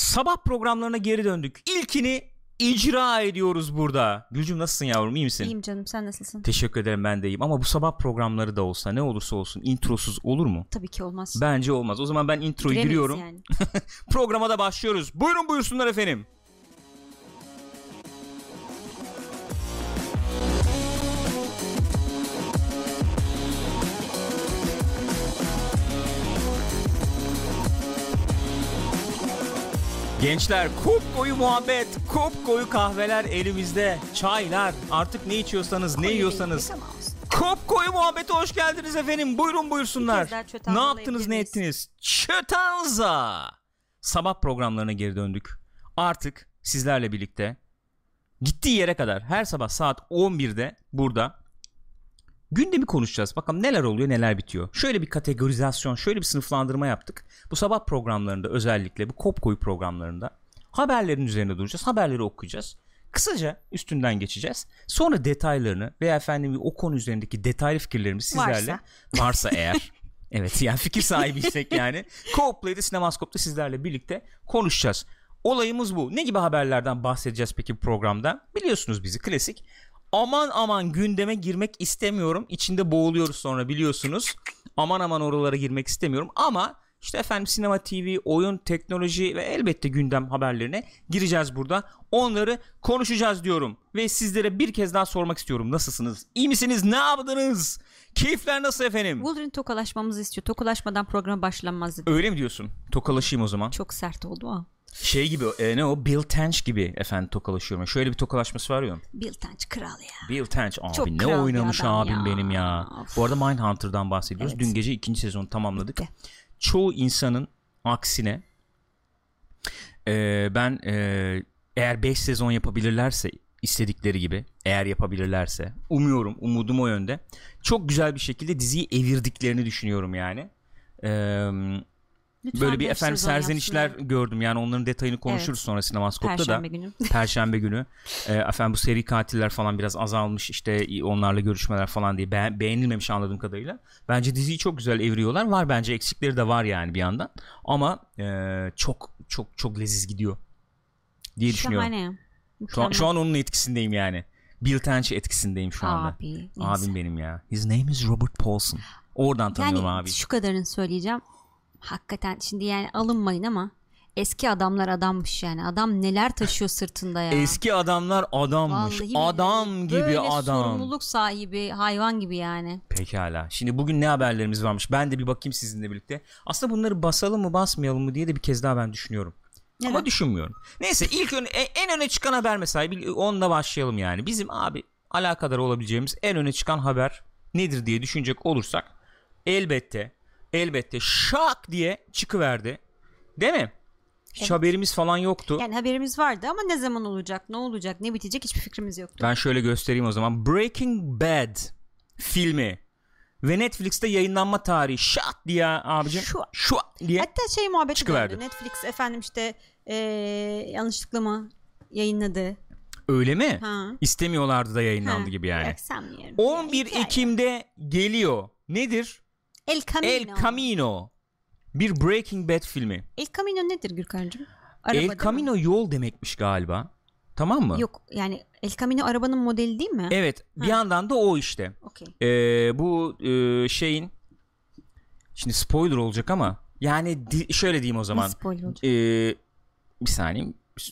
Sabah programlarına geri döndük. İlkini icra ediyoruz burada. Gülcüm nasılsın yavrum iyi misin? İyiyim canım sen nasılsın? Teşekkür ederim ben de iyiyim. Ama bu sabah programları da olsa ne olursa olsun introsuz olur mu? Tabii ki olmaz. Bence olmaz. O zaman ben introyu Giremeyiz giriyorum. Yani. Programa da başlıyoruz. Buyurun buyursunlar efendim. Gençler koyu muhabbet, koyu kahveler elimizde, çaylar, artık ne içiyorsanız, ne yiyorsanız. Olsun. koyu muhabbete hoş geldiniz efendim. Buyurun buyursunlar. Ne yaptınız ne ettiniz? Çötanza. Sabah programlarına geri döndük. Artık sizlerle birlikte gittiği yere kadar her sabah saat 11'de burada gündemi konuşacağız. Bakalım neler oluyor neler bitiyor. Şöyle bir kategorizasyon, şöyle bir sınıflandırma yaptık. Bu sabah programlarında özellikle bu kopkoyu programlarında haberlerin üzerinde duracağız. Haberleri okuyacağız. Kısaca üstünden geçeceğiz. Sonra detaylarını veya efendim o konu üzerindeki detaylı fikirlerimizi sizlerle Varsa. varsa eğer evet yani fikir sahibiysek yani Co-Play'de Sinemaskop'ta sizlerle birlikte konuşacağız. Olayımız bu. Ne gibi haberlerden bahsedeceğiz peki bu programda? Biliyorsunuz bizi klasik. Aman aman gündeme girmek istemiyorum. İçinde boğuluyoruz sonra biliyorsunuz. Aman aman oralara girmek istemiyorum ama işte efendim sinema TV, oyun, teknoloji ve elbette gündem haberlerine gireceğiz burada. Onları konuşacağız diyorum. Ve sizlere bir kez daha sormak istiyorum. Nasılsınız? İyi misiniz? Ne yaptınız? Keyifler nasıl efendim? Wolverine tokalaşmamızı istiyor. Tokalaşmadan programa başlanmaz dedi. Öyle mi diyorsun? Tokalaşayım o zaman. Çok sert oldu o. Şey gibi e, ne o Bill Tench gibi efendim tokalaşıyorum. Şöyle bir tokalaşması var ya. Bill Tench kral ya. Bill Tench abi Çok ne oynamış abim ya. benim ya. Of. Bu arada Mindhunter'dan bahsediyoruz. Evet. Dün gece ikinci sezonu tamamladık. Bitti. Çoğu insanın aksine e, ben e, eğer 5 sezon yapabilirlerse istedikleri gibi eğer yapabilirlerse umuyorum umudum o yönde çok güzel bir şekilde diziyi evirdiklerini düşünüyorum yani. Eee Lütfen böyle bir efendim serzenişler yapsınlar. gördüm. Yani onların detayını konuşuruz Evet. sonra Sinemaskop'ta Perşembe da. Günü. Perşembe günü. E, efendim bu seri katiller falan biraz azalmış işte onlarla görüşmeler falan diye be- beğenilmemiş anladığım kadarıyla. Bence diziyi çok güzel evriyorlar. Var bence eksikleri de var yani bir yandan. Ama e, çok çok çok leziz gidiyor diye düşünüyorum. Şahane şu an, şu an onun etkisindeyim yani. Bill Tench etkisindeyim şu anda. Abi. abim benim ya. His name is Robert Paulson. Oradan tanıyorum yani abi. şu kadarını söyleyeceğim. Hakikaten şimdi yani alınmayın ama eski adamlar adammış yani. Adam neler taşıyor sırtında ya. Eski adamlar adammış. Vallahi Adam gibi Böyle adam. sorumluluk sahibi hayvan gibi yani. Pekala. Şimdi bugün ne haberlerimiz varmış? Ben de bir bakayım sizinle birlikte. Aslında bunları basalım mı basmayalım mı diye de bir kez daha ben düşünüyorum. Neden? Ama düşünmüyorum. Neyse ilk ön, en- en öne çıkan haber mesela onunla başlayalım yani. Bizim abi alakadar olabileceğimiz en öne çıkan haber nedir diye düşünecek olursak elbette elbette şak diye çıkıverdi. Değil mi? Hiç Evet. haberimiz falan yoktu. Yani haberimiz vardı ama ne zaman olacak, ne olacak, ne bitecek hiçbir fikrimiz yoktu. Ben şöyle göstereyim o zaman. Breaking Bad filmi ve Netflix'te yayınlanma tarihi şat diye abicim Şu- şu diye Hatta şey muhabbeti Çıkıverdi. döndü. Netflix efendim işte eee yanlışlıkla mı yayınladı? öyle mi? Ha. İstemiyorlardı da yayınlandı Ha. gibi yani. Yok, sanmıyorum. 11 Hikaye. Ekim'de geliyor. Nedir? El Camino. El Camino. Bir Breaking Bad filmi. El Camino nedir Gürkan'cığım? Araba El mi? Camino yol demekmiş galiba. Tamam mı? Yok yani El Camino arabanın modeli değil mi? Evet, bir Ha. yandan da o işte. Okey. Ee, bu e, şeyin şimdi spoiler olacak ama yani di- şöyle diyeyim o zaman. Nasıl spoiler olacak? Ee, bir saniye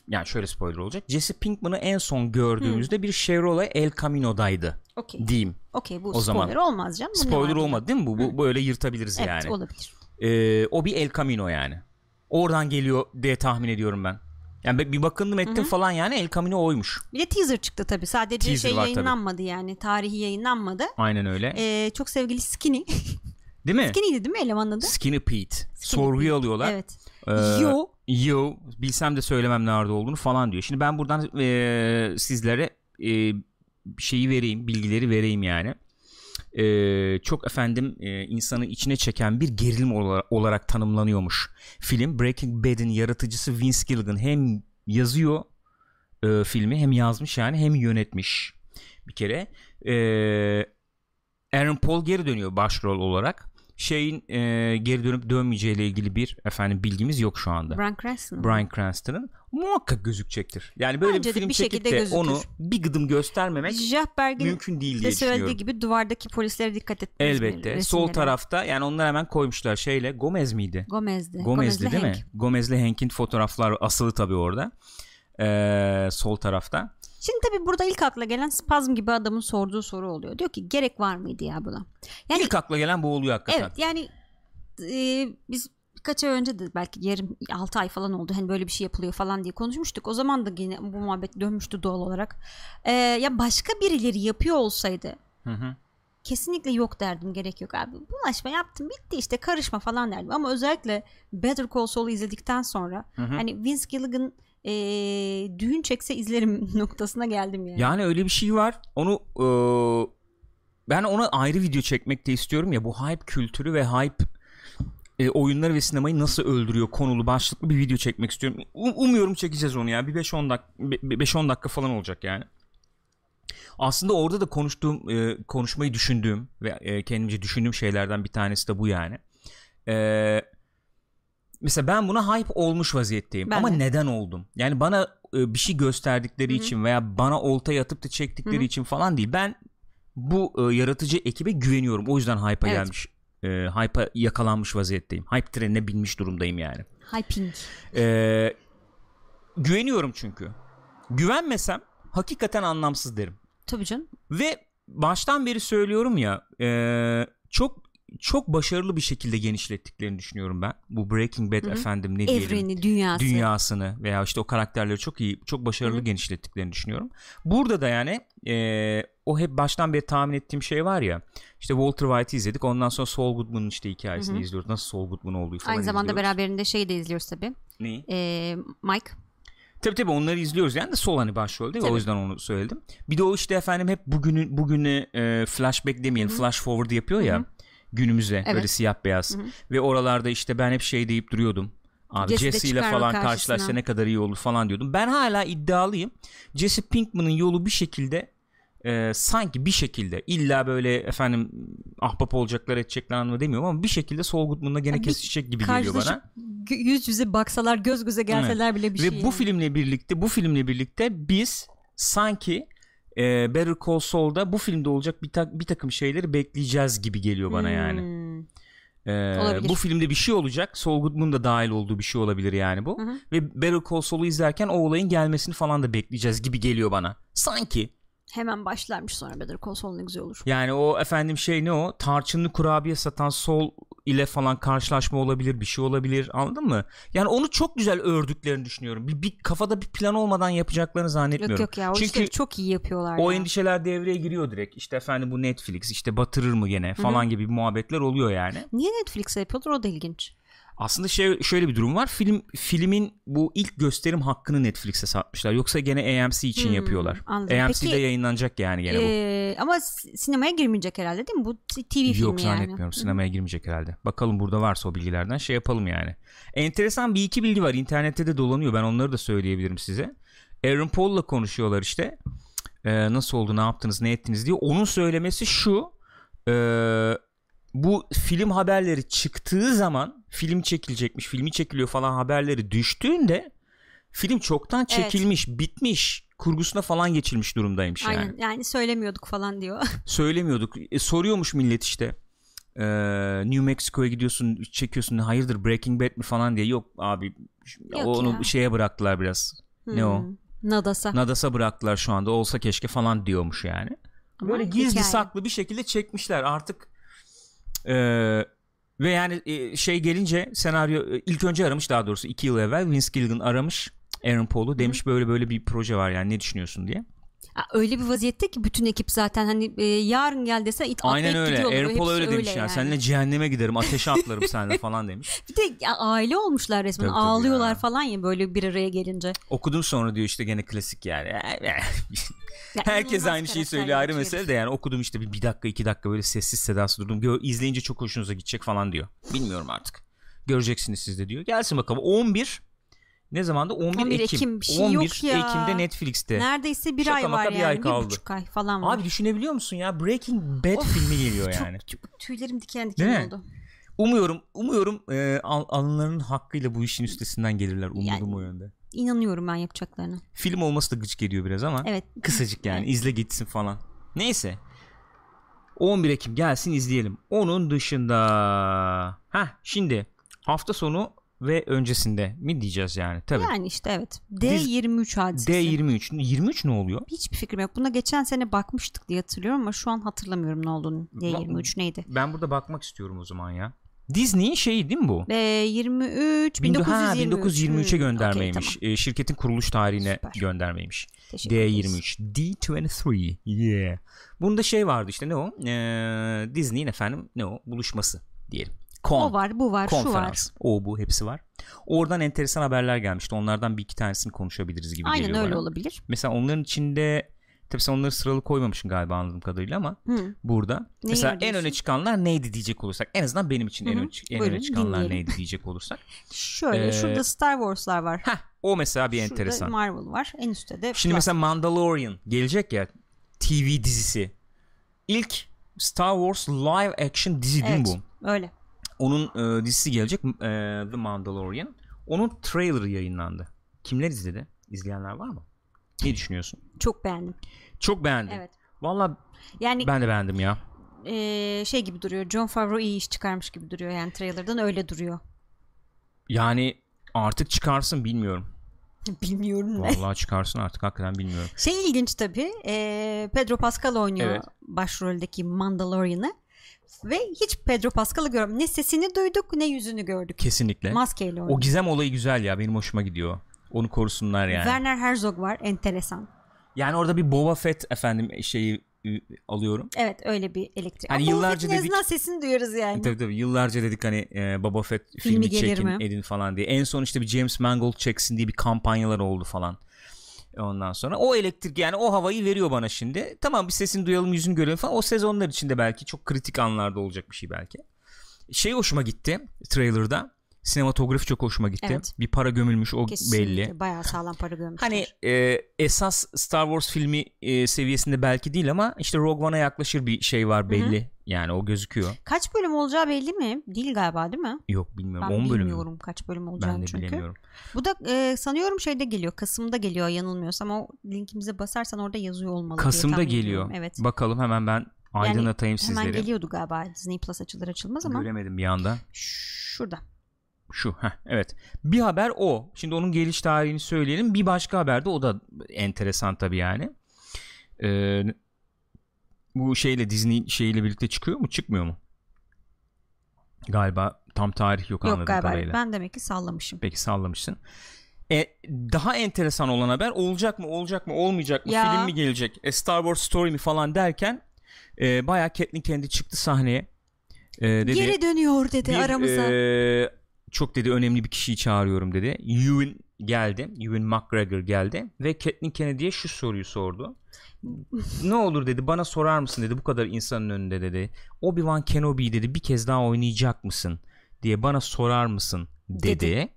yani şöyle spoiler olacak. Jesse Pinkman'ı en son gördüğümüzde bir Chevrolet El Camino'daydı Okey. diyeyim. Okey bu O zaman- spoiler olmaz canım. Bu ne Spoiler olmadı değil mi? Bu, bu böyle yırtabiliriz? Evet yani. olabilir. Ee, o bir El Camino yani. Oradan geliyor diye tahmin ediyorum ben. Yani bir bakındım ettim falan yani El Camino oymuş. Bir de teaser çıktı tabii. Sadece Teaser şey var tabii. yayınlanmadı yani. Tarihi yayınlanmadı. Aynen öyle. Ee, çok sevgili Skinny. değil mi? Skinny'di değil mi elemanın adı? Skinny Pete. Sorguya alıyorlar. Evet. Ee, Yo. Yo bilsem de söylemem nerede olduğunu falan diyor. Şimdi ben buradan e, sizlere e, şeyi vereyim, bilgileri vereyim yani. E, çok efendim e, insanı içine çeken bir gerilim ola- olarak tanımlanıyormuş. Film Breaking Bad'in yaratıcısı Vince Gilligan hem yazıyor e, filmi hem yazmış yani hem yönetmiş bir kere. E, Aaron Paul geri dönüyor başrol olarak. Şeyin e, geri dönüp dönmeyeceğiyle ilgili bir efendim bilgimiz yok şu anda. Bryan Cranston. Bryan Cranston'ın muhakkak gözükecektir. Yani böyle Bence bir film bir çekip şekilde de gözükür. onu bir gıdım göstermemek mümkün değil de diye düşünüyorum. gibi duvardaki polislere dikkat etmeniz Elbette. Sol tarafta yani onlar hemen koymuşlar şeyle Gomez miydi? Gomez'di. Gomez'li değil Hank. mi? Gomez'li Hank'in fotoğraflar asılı tabii orada. Ee, sol tarafta. Şimdi tabii burada ilk akla gelen spazm gibi adamın sorduğu soru oluyor. Diyor ki gerek var mıydı ya buna? Yani İlk akla gelen bu oluyor hakikaten. evet yani e, biz birkaç ay önce de belki yarım 6 ay falan oldu. Hani böyle bir şey yapılıyor falan diye konuşmuştuk. O zaman da yine bu muhabbet dönmüştü doğal olarak. E, ya başka birileri yapıyor olsaydı Hı hı. kesinlikle yok derdim gerek yok abi. Bulaşma yaptım bitti işte karışma falan derdim. Ama özellikle Better Call Saul'u izledikten sonra Hı hı. hani Vince Gilligan e, düğün çekse izlerim noktasına geldim yani. Yani öyle bir şey var. Onu e, ben ona ayrı video çekmek de istiyorum ya bu hype kültürü ve hype e, oyunları ve sinemayı nasıl öldürüyor konulu başlıklı bir video çekmek istiyorum. Um- umuyorum çekeceğiz onu ya. Bir 5-10 dakika 5-10 dakika falan olacak yani. Aslında orada da konuştuğum e, konuşmayı düşündüğüm ve e, kendimce düşündüğüm şeylerden bir tanesi de bu yani. E, mesela ben buna hype olmuş vaziyetteyim Ben ama de. neden oldum? Yani bana e, bir şey gösterdikleri için veya bana oltaya atıp da çektikleri Hı hı. için falan değil. Ben bu e, yaratıcı ekibe güveniyorum. O yüzden hype'a Evet. gelmiş. E, hype'a yakalanmış vaziyetteyim. Hype trenine binmiş durumdayım yani. Hyping. E, güveniyorum çünkü. Güvenmesem hakikaten anlamsız derim. Tabii canım. Ve baştan beri söylüyorum ya e, çok çok başarılı bir şekilde genişlettiklerini düşünüyorum ben. Bu Breaking Bad Hı hı. efendim ne diyelim Evreni, dünyası. dünyasını veya işte o karakterleri çok iyi çok başarılı Hı hı. genişlettiklerini düşünüyorum. Burada da yani e, o hep baştan beri tahmin ettiğim şey var ya işte Walter White'i izledik ondan sonra Saul Goodman'ın işte hikayesini Hı hı. izliyoruz. Nasıl Saul Goodman olduğu falan Aynı zamanda izliyoruz. beraberinde şey de izliyoruz tabii. Neyi? Ee, Mike. Tabii tabii onları izliyoruz yani de Sol hani başrolde ve Tabii. o yüzden onu söyledim. Bir de o işte efendim hep bugünü bugünü e, flashback demeyelim Hı hı. flash forward yapıyor ya Hı hı. Günümüze Evet. böyle siyah beyaz Hı hı. ve oralarda işte ben hep şey deyip duruyordum. Abi Jesse ile falan karşısına. karşılaşsa ne kadar iyi olur falan diyordum. Ben hala iddialıyım. Jesse Pinkman'ın yolu bir şekilde e, sanki bir şekilde illa böyle efendim ahbap olacaklar edecekler anlamı demiyorum ama bir şekilde Saul Goodman'la gene Ya bir kesişecek gibi geliyor bana. yüz yüze baksalar göz göze gelseler bile bir Ve şey. bu yani. filmle birlikte bu filmle birlikte biz sanki e, Better Call Saul'da bu filmde olacak bir, ta- bir takım şeyleri bekleyeceğiz gibi geliyor bana yani. Hmm. E, Olabilir. bu filmde bir şey olacak. Saul Goodman da dahil olduğu bir şey olabilir yani bu. Hı hı. Ve Better Call Saul'u izlerken o olayın gelmesini falan da bekleyeceğiz gibi geliyor bana. Sanki. Hemen başlarmış sonra Better Call Saul ne güzel olur. Yani o efendim şey ne o? Tarçınlı kurabiye satan Saul ile falan karşılaşma olabilir, bir şey olabilir. Anladın mı? Yani onu çok güzel ördüklerini düşünüyorum. Bir, bir kafada bir plan olmadan yapacaklarını zannetmiyorum. Yok yok ya o Çünkü çok iyi yapıyorlar o ya. endişeler devreye giriyor direkt. İşte efendim bu Netflix işte batırır mı gene falan gibi muhabbetler oluyor yani. Niye Netflix'e yapıyorlar o da ilginç. Aslında şey şöyle bir durum var. Film filmin bu ilk gösterim hakkını Netflix'e satmışlar. Yoksa gene AMC için Hmm, yapıyorlar. anladım. AMC'de Peki, yayınlanacak yani gene bu. Ee, ama sinemaya girmeyecek herhalde değil mi? Bu TV filmi Yok yani. zannetmiyorum. Sinemaya girmeyecek herhalde. Bakalım burada varsa o bilgilerden şey yapalım yani. Enteresan bir iki bilgi var. İnternette de dolanıyor. Ben onları da söyleyebilirim size. Aaron Paul'la konuşuyorlar işte. Ee, nasıl oldu, ne yaptınız, ne ettiniz diye. Onun söylemesi şu. Ee, bu film haberleri çıktığı zaman film çekilecekmiş, filmi çekiliyor falan haberleri düştüğünde film çoktan Evet. çekilmiş, bitmiş, kurgusuna falan geçilmiş durumdaymış yani Aynen yani söylemiyorduk falan diyor. söylemiyorduk. E, soruyormuş millet işte. Ee, New Mexico'ya gidiyorsun çekiyorsun hayırdır Breaking Bad mi falan diye yok abi Yok onu ya. şeye bıraktılar biraz ne o Hmm. Nadasa. Nadas'a bıraktılar şu anda olsa keşke falan diyormuş yani Ama böyle gizli hikaye. saklı bir şekilde çekmişler artık Ee, ve yani e, şey gelince senaryo e, ilk önce aramış daha doğrusu iki yıl evvel. Vince Gilligan aramış Aaron Paul'u. Demiş böyle böyle bir proje var yani ne düşünüyorsun? diye öyle bir vaziyette ki bütün ekip zaten hani e, yarın gel dese it Aynen öyle. Hepsi öyle demiş ya. Seninle cehenneme giderim. Ateşe atlarım seninle falan demiş. Bir de ya, aile olmuşlar resmen. Tabii, tabii Ağlıyorlar ya. falan ya böyle bir araya gelince. Okudum sonra diyor işte gene klasik yani. Ya, Herkes aynı şeyi söylüyor ayrı mesele de yani okudum işte bir, bir dakika iki dakika böyle sessiz sedası durdum. Gör, izleyince çok hoşunuza gidecek falan diyor. Bilmiyorum artık. Göreceksiniz siz de diyor. Gelsin bakalım. 11 ne zamanda? 11, 11 Ekim. Ekim, bir şey 11 yok ya. Ekim'de Netflix'te. Neredeyse bir Şaka ay var bir yani. ay Bir, kaldı. buçuk ay falan var. Abi düşünebiliyor musun ya? Breaking Bad Of, filmi geliyor yani. çok tüylerim diken Değil diken mi? oldu. Umuyorum umuyorum e, al, alınların hakkıyla bu işin üstesinden gelirler. Umudum Yani- o yönde. İnanıyorum ben yapacaklarına. Film olması da gıcık geliyor biraz ama Evet. kısacık yani Evet. izle gitsin falan. Neyse. 11 Ekim gelsin izleyelim. Onun dışında ha şimdi hafta sonu ve öncesinde mi diyeceğiz yani tabii. Yani işte evet. D23 hadisesi. D23 23 ne oluyor? Hiçbir fikrim yok. Buna geçen sene bakmıştık diye hatırlıyorum ama şu an hatırlamıyorum ne olduğunu. D23 neydi? Ben burada bakmak istiyorum o zaman ya. Disney'in şeyi değil mi bu? D23 Bin- ha, 1923. 1923'e Hmm, göndermeymiş. okey, E, şirketin kuruluş tarihine Süper. göndermeymiş. tamam. Teşekkür ederiz. D23 D23 yeah. Bunda şey vardı işte ne o? Ee, Disney'in efendim ne o? Buluşması diyelim. Kon. O var, bu var, şu var. konferans. O bu hepsi var. Oradan enteresan haberler gelmişti. Onlardan bir iki tanesini konuşabiliriz gibi Aynen geliyor öyle bana. olabilir. Mesela onların içinde tabii sen onları sıralı koymamışsın galiba anladığım kadarıyla ama Hı. burada Neyi mesela en öne çıkanlar neydi diyecek olursak en azından benim için en, Hı hı. öne, en Buyurun, öne çıkanlar dinleyelim. neydi diyecek olursak. Şöyle Ee, şurada Star Wars'lar var. Heh, o mesela bir Şurada enteresan. Marvel var. En üstte de Şimdi Plus. mesela Mandalorian gelecek ya TV dizisi. İlk Star Wars live action dizi değil mi evet, bu? öyle. Onun e, dizisi gelecek e, The Mandalorian. Onun trailerı yayınlandı. Kimler izledi? İzleyenler var mı? Ne düşünüyorsun? Çok beğendim. Çok beğendim. Evet. Valla Yani ben de beğendim ya. eee, şey gibi duruyor. John Favreau iyi iş çıkarmış gibi duruyor. Yani trailer'dan öyle duruyor. Yani artık çıkarsın bilmiyorum. Bilmiyorum ne. Vallahi çıkarsın artık hakikaten bilmiyorum. Şey ilginç tabii. eee, Pedro Pascal oynuyor Evet. başroldeki Mandalorian'ı. Ve hiç Pedro Pascal'ı görmedim. Ne sesini duyduk ne yüzünü gördük. Kesinlikle. Maskeyle oynuyor. O gizem olayı güzel ya benim hoşuma gidiyor. Onu korusunlar yani. Werner Herzog var. Enteresan. Yani orada bir Boba Fett efendim şeyi ü, alıyorum. Evet öyle bir elektrik. Hani Ama yıllarca en dedik- azından sesini duyuyoruz yani. Tabii tabii yıllarca dedik hani e, Boba Fett filmi, Filmi çekin mi? edin falan diye. En son işte bir James Mangold çeksin diye bir kampanyalar oldu falan. Ondan sonra o elektrik yani o havayı veriyor bana şimdi. Tamam bir sesini duyalım yüzünü görelim falan. O sezonlar içinde belki çok kritik anlarda olacak bir şey belki. Şey hoşuma gitti trailer'da. Sinematografi çok hoşuma gitti. Evet. Bir para gömülmüş o Kesinlikle belli. Bayağı sağlam para görmüşler. Hani e, esas Star Wars filmi e, seviyesinde belki değil ama işte Rogue One'a yaklaşır bir şey var belli. Yani o gözüküyor. Kaç bölüm olacağı belli mi? Değil galiba değil mi? Yok bilmiyorum. Ben 10 bölüm mü? bilmiyorum kaç bölüm olacağını Ben de çünkü. bilemiyorum. Bu da e, sanıyorum şeyde geliyor. Kasım'da geliyor yanılmıyorsam. O linkimize basarsan orada yazıyor olmalı Kasım'da geliyor. Evet. Bakalım hemen ben aydınlatayım Hemen sizleri. geliyordu galiba. Disney Plus açılır açılmaz ama Göremedim bir anda. şurada. Şu heh, evet. Bir haber o. Şimdi onun geliş tarihini söyleyelim. Bir başka haber de o da enteresan tabii yani. Ee, bu şeyle Disney şeyle birlikte çıkıyor mu? Çıkmıyor mu? Galiba tam tarih yok, anladığım Yok galiba. kadarıyla. Ben demek ki sallamışım. Peki sallamışsın. E, daha enteresan olan haber olacak mı olacak mı olmayacak mı Ya. film mi gelecek e, Star Wars Story mi falan derken e, bayağı Catelyn kendi çıktı sahneye E, dedi, Geri dönüyor dedi bir, aramıza. e, çok dedi önemli bir kişiyi çağırıyorum dedi. Ewan geldi Ewan McGregor geldi ve Catelyn Kennedy'ye şu soruyu sordu. Ne olur dedi bana sorar mısın dedi bu kadar insanın önünde dedi. Obi-Wan Kenobi dedi bir kez daha oynayacak mısın? diye bana sorar mısın? dedi, Dedi.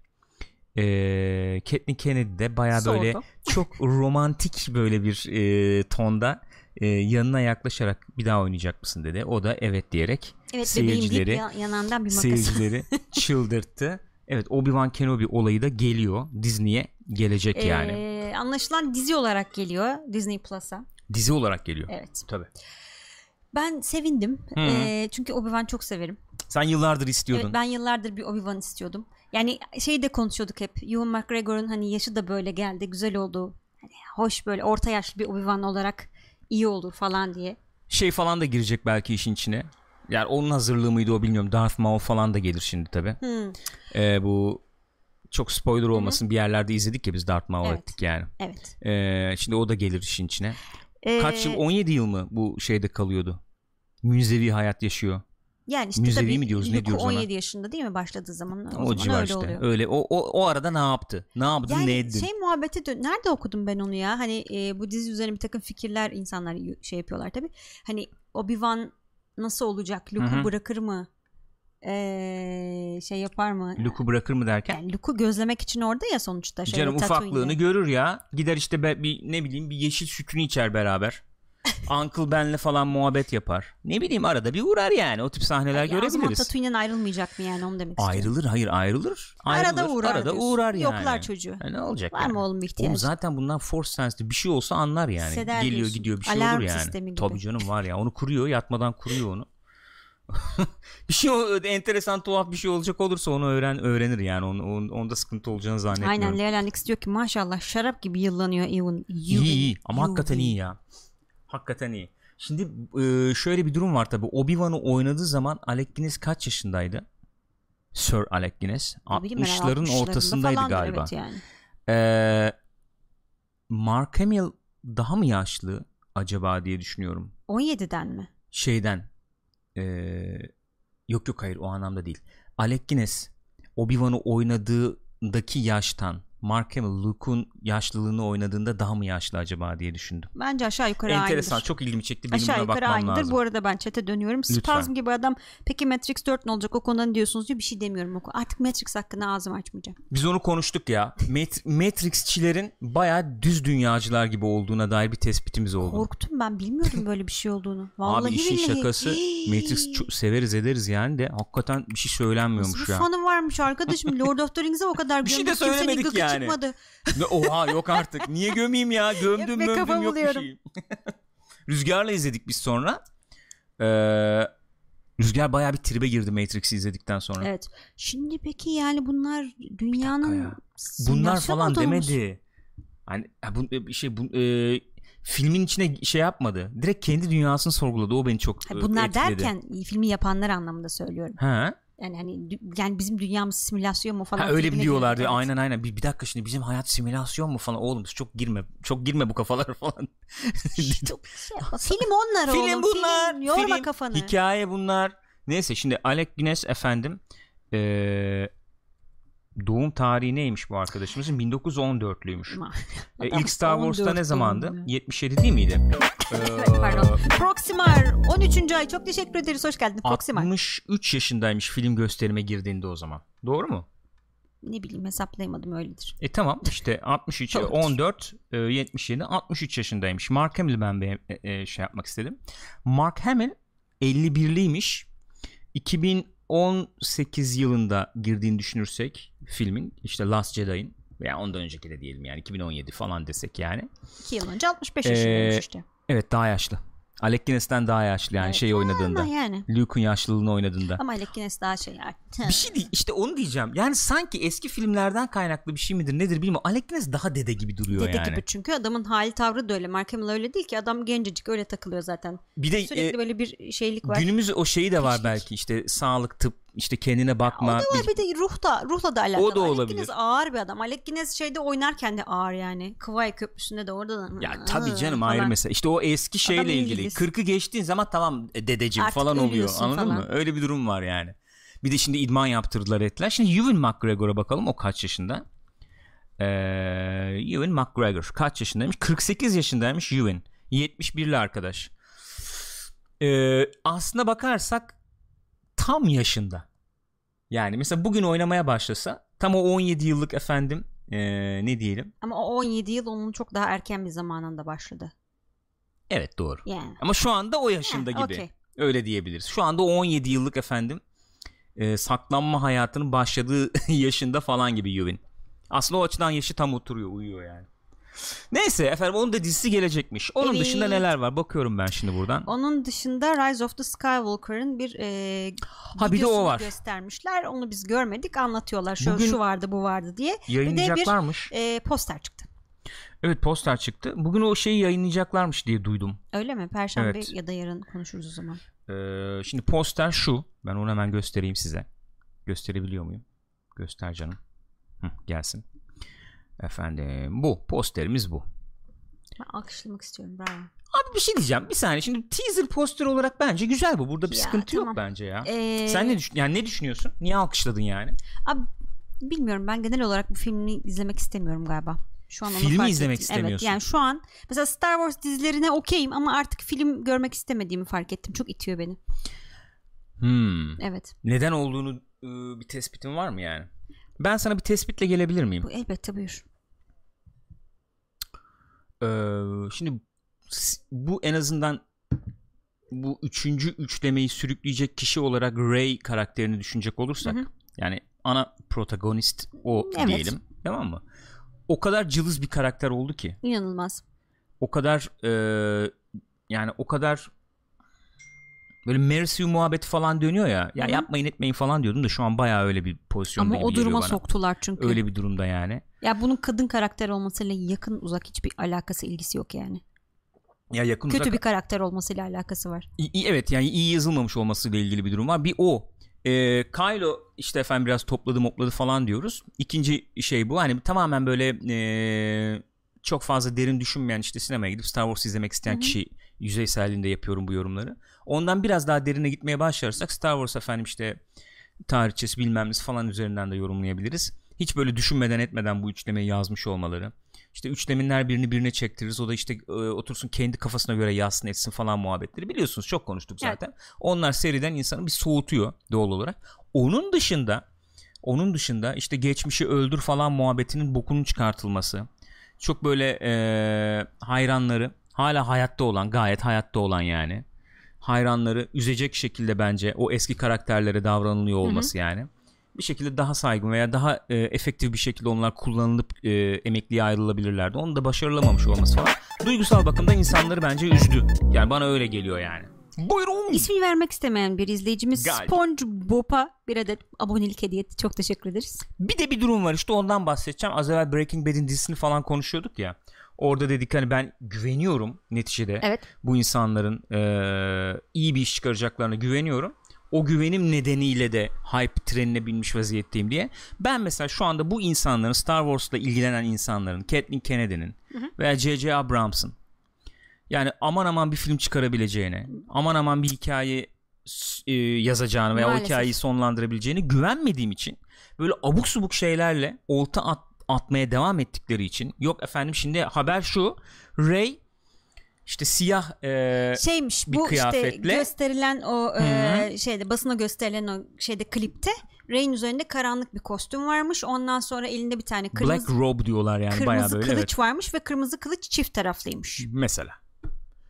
Ee, Catelyn Kennedy de baya böyle çok romantik böyle bir e, tonda e, yanına yaklaşarak bir daha oynayacak mısın dedi. O da evet diyerek evet seyircileri ya- yanağından bir makas. seyircileri çıldırttı. Evet Obi-Wan Kenobi olayı da geliyor. Disney'e gelecek yani. Ee, anlaşılan dizi olarak geliyor Disney Plus'a. Dizi olarak geliyor. Evet. Tabii. Ben sevindim. Ee, çünkü Obi-Wan çok severim. Sen yıllardır istiyordun. Evet ben yıllardır bir Obi-Wan istiyordum. Yani şey de konuşuyorduk hep. Ewan McGregor'un hani yaşı da böyle geldi. Güzel oldu. Hani hoş böyle orta yaşlı bir Obi-Wan olarak iyi olur falan diye. Şey falan da girecek belki işin içine. Yani onun hazırlığı mıydı o bilmiyorum. Darth Maul falan da gelir şimdi tabii. Hmm, Ee, bu çok spoiler olmasın bir yerlerde izledik ya biz Darth Maul Evet. ettik yani. evet. Ee, şimdi o da gelir işin içine. Ee, Kaç yıl 17 yıl mı bu şeyde kalıyordu? Münzevi hayat yaşıyor. Yani işte müzevi tabii mi diyoruz, ne diyoruz ona? 17 yaşında değil mi başladığı zaman? O, O, zaman civar öyle işte. oluyor. Öyle o, o o arada ne yaptı? Ne yaptın Yani ne ettin? şey muhabbeti dön- nerede okudum ben onu ya hani e, bu dizi üzerine bir takım fikirler insanlar şey yapıyorlar tabi hani Obi-Wan nasıl olacak Luke'u bırakır mı Ee, şey yapar mı Luke'u bırakır mı derken? yani Luke'u gözlemek için orada ya sonuçta şey Canım ufaklığını görür ya. Gider işte be- bir ne bileyim bir yeşil sütünü içer beraber. Uncle Ben'le falan muhabbet yapar. Ne bileyim arada bir uğrar yani. O tip sahneler Ya o zaman görebiliriz. Tatooine'den ayrılmayacak mı yani onu demek istiyorum. Ayrılır hayır ayrılır. Arada Ayrılır, uğrar Arada diyorsun. uğrar yani. Yoklar çocuğu. E, ne olacak Var yani? mı oğlum ihtiyacı? Oğlum zaten bundan force sensitive bir şey olsa anlar yani. Hisseder Geliyor diyorsun. gidiyor bir şey Alarm olur yani. Tabii canım var ya onu kuruyor yatmadan kuruyor onu. bir şey o- enteresan tuhaf bir şey olacak olursa onu öğren öğrenir yani onu, on- onda sıkıntı olacağını zannetmiyorum. Aynen Leia Landix diyor ki maşallah şarap gibi yıllanıyor Ewan. İyi iyi ama hakikaten iyi ya. Hakikaten iyi. Şimdi e, şöyle bir durum var tabi. Obi-Wan'ı oynadığı zaman Alec Guinness kaç yaşındaydı? Sir Alec Guinness. 60'ların ortasındaydı galiba. Evet yani. Ee, Mark Hamill daha mı yaşlı acaba diye düşünüyorum. 17'den mi? Şeyden ee, yok yok hayır o anlamda değil. Alec Guinness Obi-Wan'ı oynadığındaki yaştan Mark Hamill Luke'un yaşlılığını oynadığında daha mı yaşlı acaba diye düşündüm. Bence aşağı yukarı Enteresan aynıdır. çok ilgimi çekti. Benim Aşağı buna yukarı aynıdır. lazım. Bu arada ben chat'e dönüyorum. Lütfen. Spazm gibi adam peki Matrix 4 ne olacak o konuda ne diyorsunuz diyor. Bir şey demiyorum. Artık Matrix hakkında ağzımı açmayacağım. Biz onu konuştuk ya. Mat- Matrixçilerin bayağı düz dünyacılar gibi olduğuna dair bir tespitimiz oldu. Korktum ben bilmiyordum böyle bir şey olduğunu. Vallahi Abi işin billahi. şakası Matrix çok severiz ederiz yani de hakikaten bir şey Nasıl söylenmiyormuş bir ya. fanı varmış arkadaşım. Lord of the Rings'e o kadar Bir şey de söylemedik gıkı yani. çıkmadı. Ne- Oha yok artık. Niye gömeyim ya? Gömdüm kafa yok bir buluyorum. şey. Rüzgar'la izledik biz sonra. Ee, Rüzgar bayağı bir tribe girdi Matrix'i izledikten sonra. Evet. Şimdi peki yani bunlar dünyanın ya. Bunlar falan olduğumuz- demedi. Hani ha, bu bir şey bu, e, filmin içine şey yapmadı. Direkt kendi dünyasını sorguladı. O beni çok Ha, e, Bunlar etkiledi. derken filmi yapanlar anlamında söylüyorum. Ha? Yani hani yani bizim dünyamız simülasyon mu falan. ha öyle giriyor. Evet. Aynen aynen. Bir, bir dakika şimdi bizim hayat simülasyon mu falan. Oğlum çok girme. Çok girme bu kafalara falan. Çok şey film onlar oğlum. film bunlar. Film. Yorma film, kafanı. Hikaye bunlar. Neyse şimdi Alec Guinness efendim eee, doğum tarihi neymiş bu arkadaşımızın? 1914'lüymüş. Ma- E, ilk Star Wars'ta 14 ne zamandı? doğumlu. 77 değil miydi? Eee, Pardon. Proximar 13. ay çok teşekkür ederiz. Hoş geldin Proximar. 63 yaşındaymış film gösterime girdiğinde o zaman. Doğru mu? Ne bileyim hesaplayamadım öyledir. E tamam işte 63 Doğrudur. 14 e, 77 63 yaşındaymış. Mark Hamill ben be, e, e, şey yapmak istedim. Mark Hamill 51'liymiş. 2018 yılında girdiğini düşünürsek filmin işte Last Jedi'in veya ondan önceki de diyelim yani 2017 falan desek yani. 2 yıl önce 65 Ee, yaşındaymış işte. Evet daha yaşlı. Alec Guinness'ten daha yaşlı yani Evet. şey oynadığında. Yani. Luke'un yaşlılığını oynadığında. Ama Alec Guinness daha şey artık. Bir şey değil işte onu diyeceğim. Yani sanki eski filmlerden kaynaklı bir şey midir nedir bilmiyorum. Alec Guinness daha dede gibi duruyor Dede yani. gibi çünkü adamın hali tavrı da öyle. Mark Hamill öyle değil ki adam gencecik öyle takılıyor zaten. Bir de Sürekli e, böyle bir şeylik var. günümüz o şeyi de var Peşlik. belki işte sağlık tıp işte kendine O bakma. da var bir- de ruh da, ruhla da alakalı. O da Alec olabilir. Guinness ağır bir adam. Alec Guinness şeyde oynarken de ağır yani. Kıvay Köprüsü'nde de orada da. Ya tabii canım ayrı mesela. İşte o eski şeyle ilgili. İngiliz. 40'ı geçtiğin zaman tamam e, dedeciğim Artık falan oluyor. Anladın falan. mı? Öyle bir durum var yani. Bir de şimdi idman yaptırdılar ettiler. Şimdi Ewan McGregor'a bakalım o kaç yaşında? Ee, Ewan McGregor kaç yaşındaymış? 48 yaşındaymış Ewan. 71'li arkadaş. Ee, aslına bakarsak tam yaşında. Yani mesela bugün oynamaya başlasa tam o 17 yıllık efendim ee, ne diyelim? Ama o 17 yıl onun çok daha erken bir zamanında başladı. Evet doğru. Yani. Ama şu anda o yaşında Ha, gibi. okey. Öyle diyebiliriz. Şu anda o 17 yıllık efendim e, saklanma hayatının başladığı yaşında falan gibi Yuvin. Aslında o açıdan yaşı tam oturuyor, uyuyor yani. Neyse efendim onun da dizisi gelecekmiş. Onun Evet. dışında neler var? Bakıyorum ben şimdi buradan. Onun dışında Rise of the Skywalker'ın bir e, Ha bir de o var. göstermişler. Onu biz görmedik. Anlatıyorlar. Şu, Bugün- şu vardı bu vardı diye. Yayınlayacaklarmış. E, poster çıktı. Evet poster çıktı. Bugün o şeyi yayınlayacaklarmış diye duydum. Öyle mi? Perşembe Evet. ya da yarın konuşuruz o zaman. Ee, şimdi poster şu. Ben onu hemen göstereyim size. Gösterebiliyor muyum? Göster canım. Hı, gelsin. Efendim bu. Posterimiz bu. Ben alkışlamak istiyorum. Bravo. Abi bir şey diyeceğim. Bir saniye. Şimdi teaser poster olarak bence güzel bu. Burada bir Ya, sıkıntı yok tamam. bence ya. Ee, Sen ne düşün yani ne düşünüyorsun? Niye alkışladın yani? Abi, bilmiyorum ben genel olarak bu filmi izlemek istemiyorum galiba. Şu an Filmi izlemek ettim. istemiyorsun. Evet yani şu an mesela Star Wars dizilerine okeyim ama artık film görmek istemediğimi fark ettim. Çok itiyor beni. Hmm. Evet. Neden olduğunu e, bir tespitin var mı yani? Ben sana bir tespitle gelebilir miyim? Bu elbette buyur. Ee, şimdi bu en azından bu üçüncü üçlemeyi sürükleyecek kişi olarak Ray karakterini düşünecek olursak Hı hı. yani ana protagonist o Evet. diyelim tamam mı? O kadar cılız bir karakter oldu ki İnanılmaz. o kadar e, yani o kadar böyle Mercy muhabbeti falan dönüyor ya. Ya Hı hı. yapmayın etmeyin falan diyordum da şu an bayağı öyle bir pozisyonda Ama o duruma bana. soktular çünkü. Öyle bir durumda yani. Ya bunun kadın karakter olmasıyla yakın uzak hiçbir alakası ilgisi yok yani. Ya yakın Kötü uzak bir karakter olmasıyla alakası var. İ- evet yani iyi yazılmamış olmasıyla ilgili bir durum var. Bir o. Ee, Kylo işte efendim biraz topladı mopladı falan diyoruz. İkinci şey bu. Hani tamamen böyle ee, çok fazla derin düşünmeyen işte sinemaya gidip Star Wars izlemek isteyen Hı hı. kişi yüzeyselliğinde yapıyorum bu yorumları. Ondan biraz daha derine gitmeye başlarsak Star Wars efendim işte tarihçesi bilmem nesi falan üzerinden de yorumlayabiliriz. Hiç böyle düşünmeden etmeden bu üçlemeyi yazmış olmaları. İşte üçlemenin her birini birine çektiririz. O da işte e, otursun kendi kafasına göre yazsın etsin falan muhabbetleri. Biliyorsunuz çok konuştuk Evet. zaten. Onlar seriden insanı bir soğutuyor doğal olarak. Onun dışında onun dışında işte geçmişi öldür falan muhabbetinin bokunun çıkartılması. Çok böyle e, hayranları hala hayatta olan gayet hayatta olan yani hayranları üzecek şekilde bence o eski karakterlere davranılıyor olması yani. Bir şekilde daha saygın veya daha e, efektif bir şekilde onlar kullanılıp e, emekliye ayrılabilirlerdi. Onu da başarılamamış olması falan. Duygusal bakımdan insanları bence üzdü. Yani bana öyle geliyor yani. Buyurun. İsmini vermek istemeyen bir izleyicimiz Galiba. SpongeBob'a bir adet abonelik hediye etti. Çok teşekkür ederiz. Bir de bir durum var işte ondan bahsedeceğim. Az evvel Breaking Bad'in dizisini falan konuşuyorduk ya. Orada dedik hani ben güveniyorum neticede. Evet. Bu insanların e, iyi bir iş çıkaracaklarına güveniyorum. O güvenim nedeniyle de hype trenine binmiş vaziyetteyim diye. Ben mesela şu anda bu insanların Star Wars'la ilgilenen insanların Kathleen Kennedy'nin veya J.J. Abrams'ın yani aman aman bir film çıkarabileceğine, aman aman bir hikaye e, yazacağını veya o Maalesef. hikayeyi sonlandırabileceğini güvenmediğim için böyle abuk subuk şeylerle olta at, atmaya devam ettikleri için yok efendim şimdi haber şu Ray işte siyah e, Şeymiş bir bu işte kıyafetle- gösterilen o e, şeyde basına gösterilen o şeyde klipte Rey'in üzerinde karanlık bir kostüm varmış. Ondan sonra elinde bir tane kırmızı Black Robe diyorlar yani bayağı kırmızı böyle kılıç evet. varmış ve kırmızı kılıç çift taraflıymış. Mesela.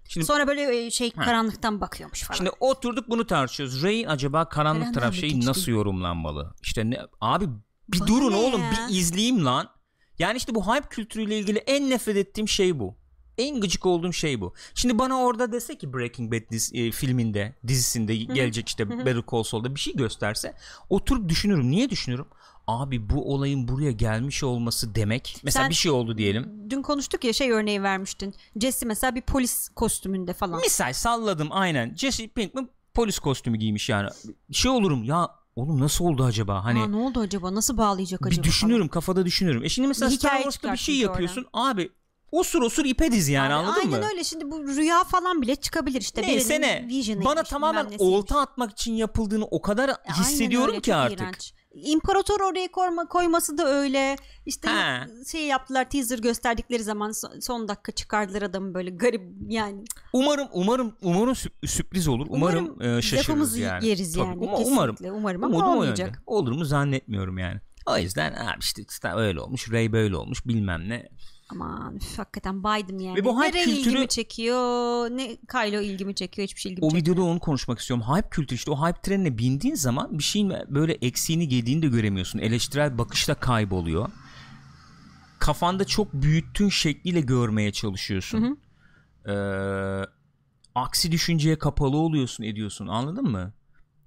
Şimdi Sonra böyle e, şey karanlıktan bakıyormuş falan. Şimdi oturduk bunu tartışıyoruz. Ray'in acaba karanlık Karanlığa taraf şeyi nasıl yorumlanmalı? İşte ne abi bir Bana durun oğlum ya? bir izleyeyim lan. Yani işte bu hype kültürüyle ilgili en nefret ettiğim şey bu. En gıcık olduğum şey bu. Şimdi bana orada dese ki Breaking Bad diz- e, filminde, dizisinde gelecek işte Better Call Saul'da bir şey gösterse oturup düşünürüm. Niye düşünürüm? Abi bu olayın buraya gelmiş olması demek. Mesela Sen- bir şey oldu diyelim. Dün konuştuk ya şey örneği vermiştin. Jesse mesela bir polis kostümünde falan. Misal salladım aynen. Jesse Pinkman polis kostümü giymiş yani. Şey olurum ya oğlum nasıl oldu acaba? Hani Aa, ne oldu acaba? Nasıl bağlayacak acaba? bir düşünürüm kafada düşünürüm. E şimdi mesela Bir Star Wars'ta bir şey yapıyorsun. Abi osur osur ipe diz yani Abi, anladın aynen mı? öyle şimdi bu rüya falan bile çıkabilir işte. Neyse ne. Bana tamamen olta atmak için yapıldığını o kadar Aynen hissediyorum öyle, ki artık. iğrenç. İmparator oraya koyma, koyması da öyle. İşte Ha. şey yaptılar teaser gösterdikleri zaman son- dakika çıkardılar adamı böyle garip yani. Umarım umarım umarım sürp- sürpriz olur. Umarım, Umarım e, şaşırırız yani. yeriz Tabii, yani. uma- umarım. Kesinlikle, umarım ama Umudum olmayacak. Olur mu zannetmiyorum yani. O yüzden abi işte Star öyle olmuş, Ray böyle olmuş bilmem ne. Aman üf, hakikaten baydım yani. Ve bu hype ne Rey kültürü- ilgimi çekiyor ne Kylo ilgimi çekiyor hiçbir şey ilgimi O çekmiyor. videoda onu konuşmak istiyorum. Hype kültürü işte o hype trenine bindiğin zaman bir şeyin böyle eksiğini yediğini de göremiyorsun. Eleştirel bakışta kayboluyor. Kafanda çok büyüttüğün şekliyle görmeye çalışıyorsun. Ee, aksi düşünceye kapalı oluyorsun ediyorsun anladın mı?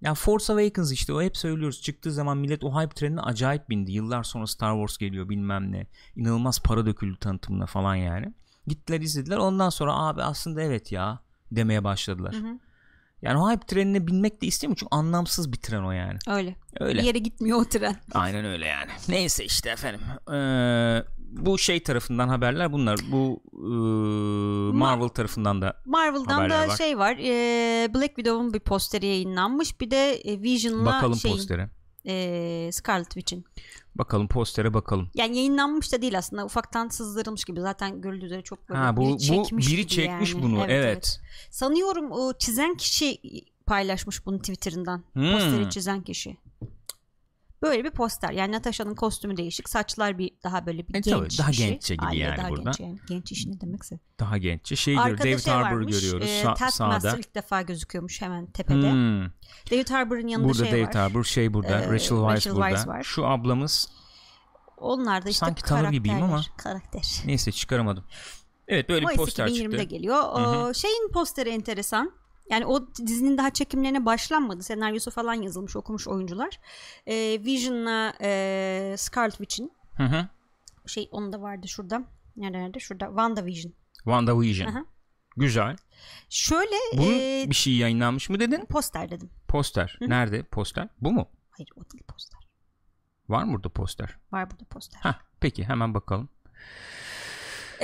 Ya Force Awakens işte o hep söylüyoruz. Çıktığı zaman millet o hype trenine acayip bindi. Yıllar sonra Star Wars geliyor bilmem ne. İnanılmaz para döküldü tanıtımına falan yani. Gittiler izlediler. Ondan sonra abi aslında evet ya demeye başladılar. Yani o hype trenine binmek de istemiyorum çünkü anlamsız bir tren o yani. Öyle. Öyle. Bir yere gitmiyor o tren. Aynen öyle yani. Neyse işte efendim. Ee, bu şey tarafından haberler bunlar. Bu ee, Marvel tarafından da Marvel'dan da var. şey var. e, Black Widow'un bir posteri yayınlanmış. Bir de e, Vision'la bakalım şeyin, postere. e, Scarlet Witch'in. Bakalım postere bakalım. Yani yayınlanmış da değil aslında. Ufaktan sızdırılmış gibi. Zaten görüldüğü üzere çok böyle Ha bu biri bu çekmiş biri gibi çekmiş yani. bunu. Evet. Sanıyorum o çizen kişi paylaşmış bunu Twitter'ından. Hmm. Posteri çizen kişi. Böyle bir poster. Yani Natasha'nın kostümü değişik. Saçlar bir daha böyle bir E, genç tabii, daha işi. genççe gibi yani daha burada. Genç, yani. genç iş ne demekse. Daha genççe. Şey Arkada David şey Harbour'ı varmış. görüyoruz e, sa- sağda. ilk defa gözüküyormuş hemen tepede. Hmm. David Harbour'ın yanında Burada şey David var. Harbour şey burada Ee, Rachel Weisz burada. Weisz var. Şu ablamız Onlar da işte Sanki tanır gibiyim ama. Karakter. neyse çıkaramadım. Evet böyle bir Mayıs poster 2020'de çıktı. geliyor. O, şeyin posteri enteresan. Yani o dizinin daha çekimlerine başlanmadı. Senaryosu falan yazılmış, okumuş oyuncular. Ee, Vision'la e, Scarlet Witch'in Hı hı. şey onun da vardı şurada. Nerede nerede? Şurada. WandaVision. WandaVision. Aha. Güzel. Şöyle Bunun e, bir şey yayınlanmış mı dedin? poster dedim. Poster. Nerede poster? Bu mu? Hayır o değil poster. Var mı burada poster? Var burada poster. Heh, peki hemen bakalım.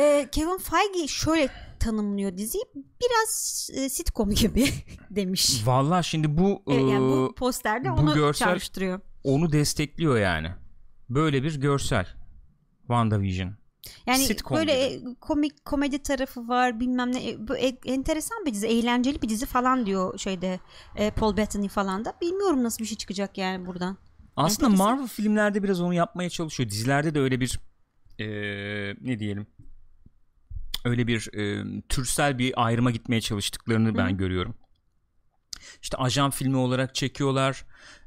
Ee, Kevin Feige şöyle tanımlıyor diziyi. Biraz e, sitcom gibi demiş. Vallahi şimdi bu, Evet, yani bu ıı, posterde bu onu görsel- çağrıştırıyor. onu destekliyor yani. Böyle bir görsel. WandaVision. Yani Sitcom böyle gibi. e, komik komedi tarafı var bilmem ne E, bu e- enteresan bir dizi eğlenceli bir dizi falan diyor şeyde e, Paul Bettany falan da bilmiyorum nasıl bir şey çıkacak yani buradan. Aslında Enteresan. Marvel filmlerde biraz onu yapmaya çalışıyor. Dizilerde de öyle bir eee, ne diyelim öyle bir eee, türsel bir ayrıma gitmeye çalıştıklarını ben görüyorum. İşte ajan filmi olarak çekiyorlar.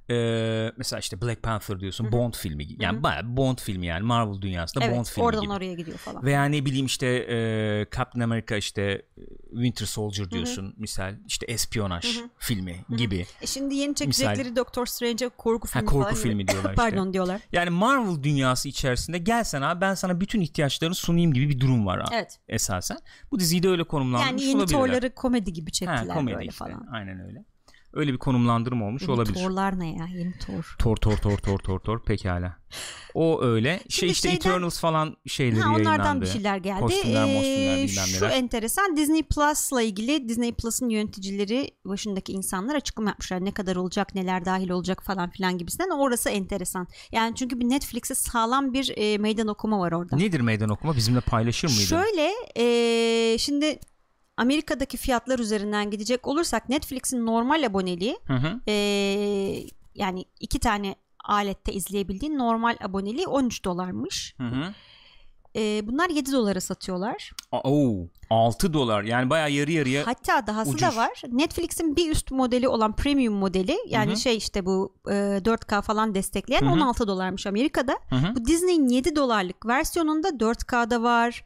Eee, mesela işte Black Panther diyorsun Bond filmi gibi. Yani bayağı Bond filmi yani Marvel dünyasında evet Bond filmi oradan gibi. oraya gidiyor falan. Veya ne bileyim işte e, Captain America işte e, Winter Soldier diyorsun misal işte espiyonaj filmi gibi. E şimdi yeni çekecekleri Doctor Strange'e korku filmi korku falan. filmi diyorlar işte. Pardon diyorlar. Yani Marvel dünyası içerisinde gelsen abi ben sana bütün ihtiyaçlarını sunayım gibi bir durum var abi, Evet. esasen. Bu diziyi de öyle konumlandırmış Yani yeni olabilirler. Thor'ları komedi gibi çektiler ha, komedi böyle işte. falan. Aynen öyle. Öyle bir konumlandırma olmuş Yeni olabilir. Thor'lar ne ya? Yeni Thor. Tor tor tor tor tor tor pekala. O öyle. şey Şimdi işte şeyden- Eternals falan şeyleri Ha, onlardan yayınlandı. bir şeyler geldi. Kostümler, Ee, şu neler. enteresan Disney Plus'la ilgili Disney Plus'ın yöneticileri başındaki insanlar açıklama yapmışlar. Ne kadar olacak, neler dahil olacak falan filan gibisinden. Orası enteresan. Yani çünkü bir Netflix'e sağlam bir e, meydan okuma var orada. Nedir meydan okuma? Bizimle paylaşır mıydın? Şöyle e, şimdi Amerika'daki fiyatlar üzerinden gidecek olursak Netflix'in normal aboneliği Hı hı. e, yani iki tane alette izleyebildiğin normal aboneliği 13 dolarmış. Hı hı. E, bunlar 7 dolara satıyorlar. Oo, 6 dolar. Yani bayağı yarı yarıya. Hatta dahası ucuz. da var. Netflix'in bir üst modeli olan premium modeli yani Hı hı. şey işte bu e, 4K falan destekleyen Hı hı. 16 dolarmış Amerika'da. Hı hı. Bu Disney'in 7 dolarlık versiyonunda 4K'da var.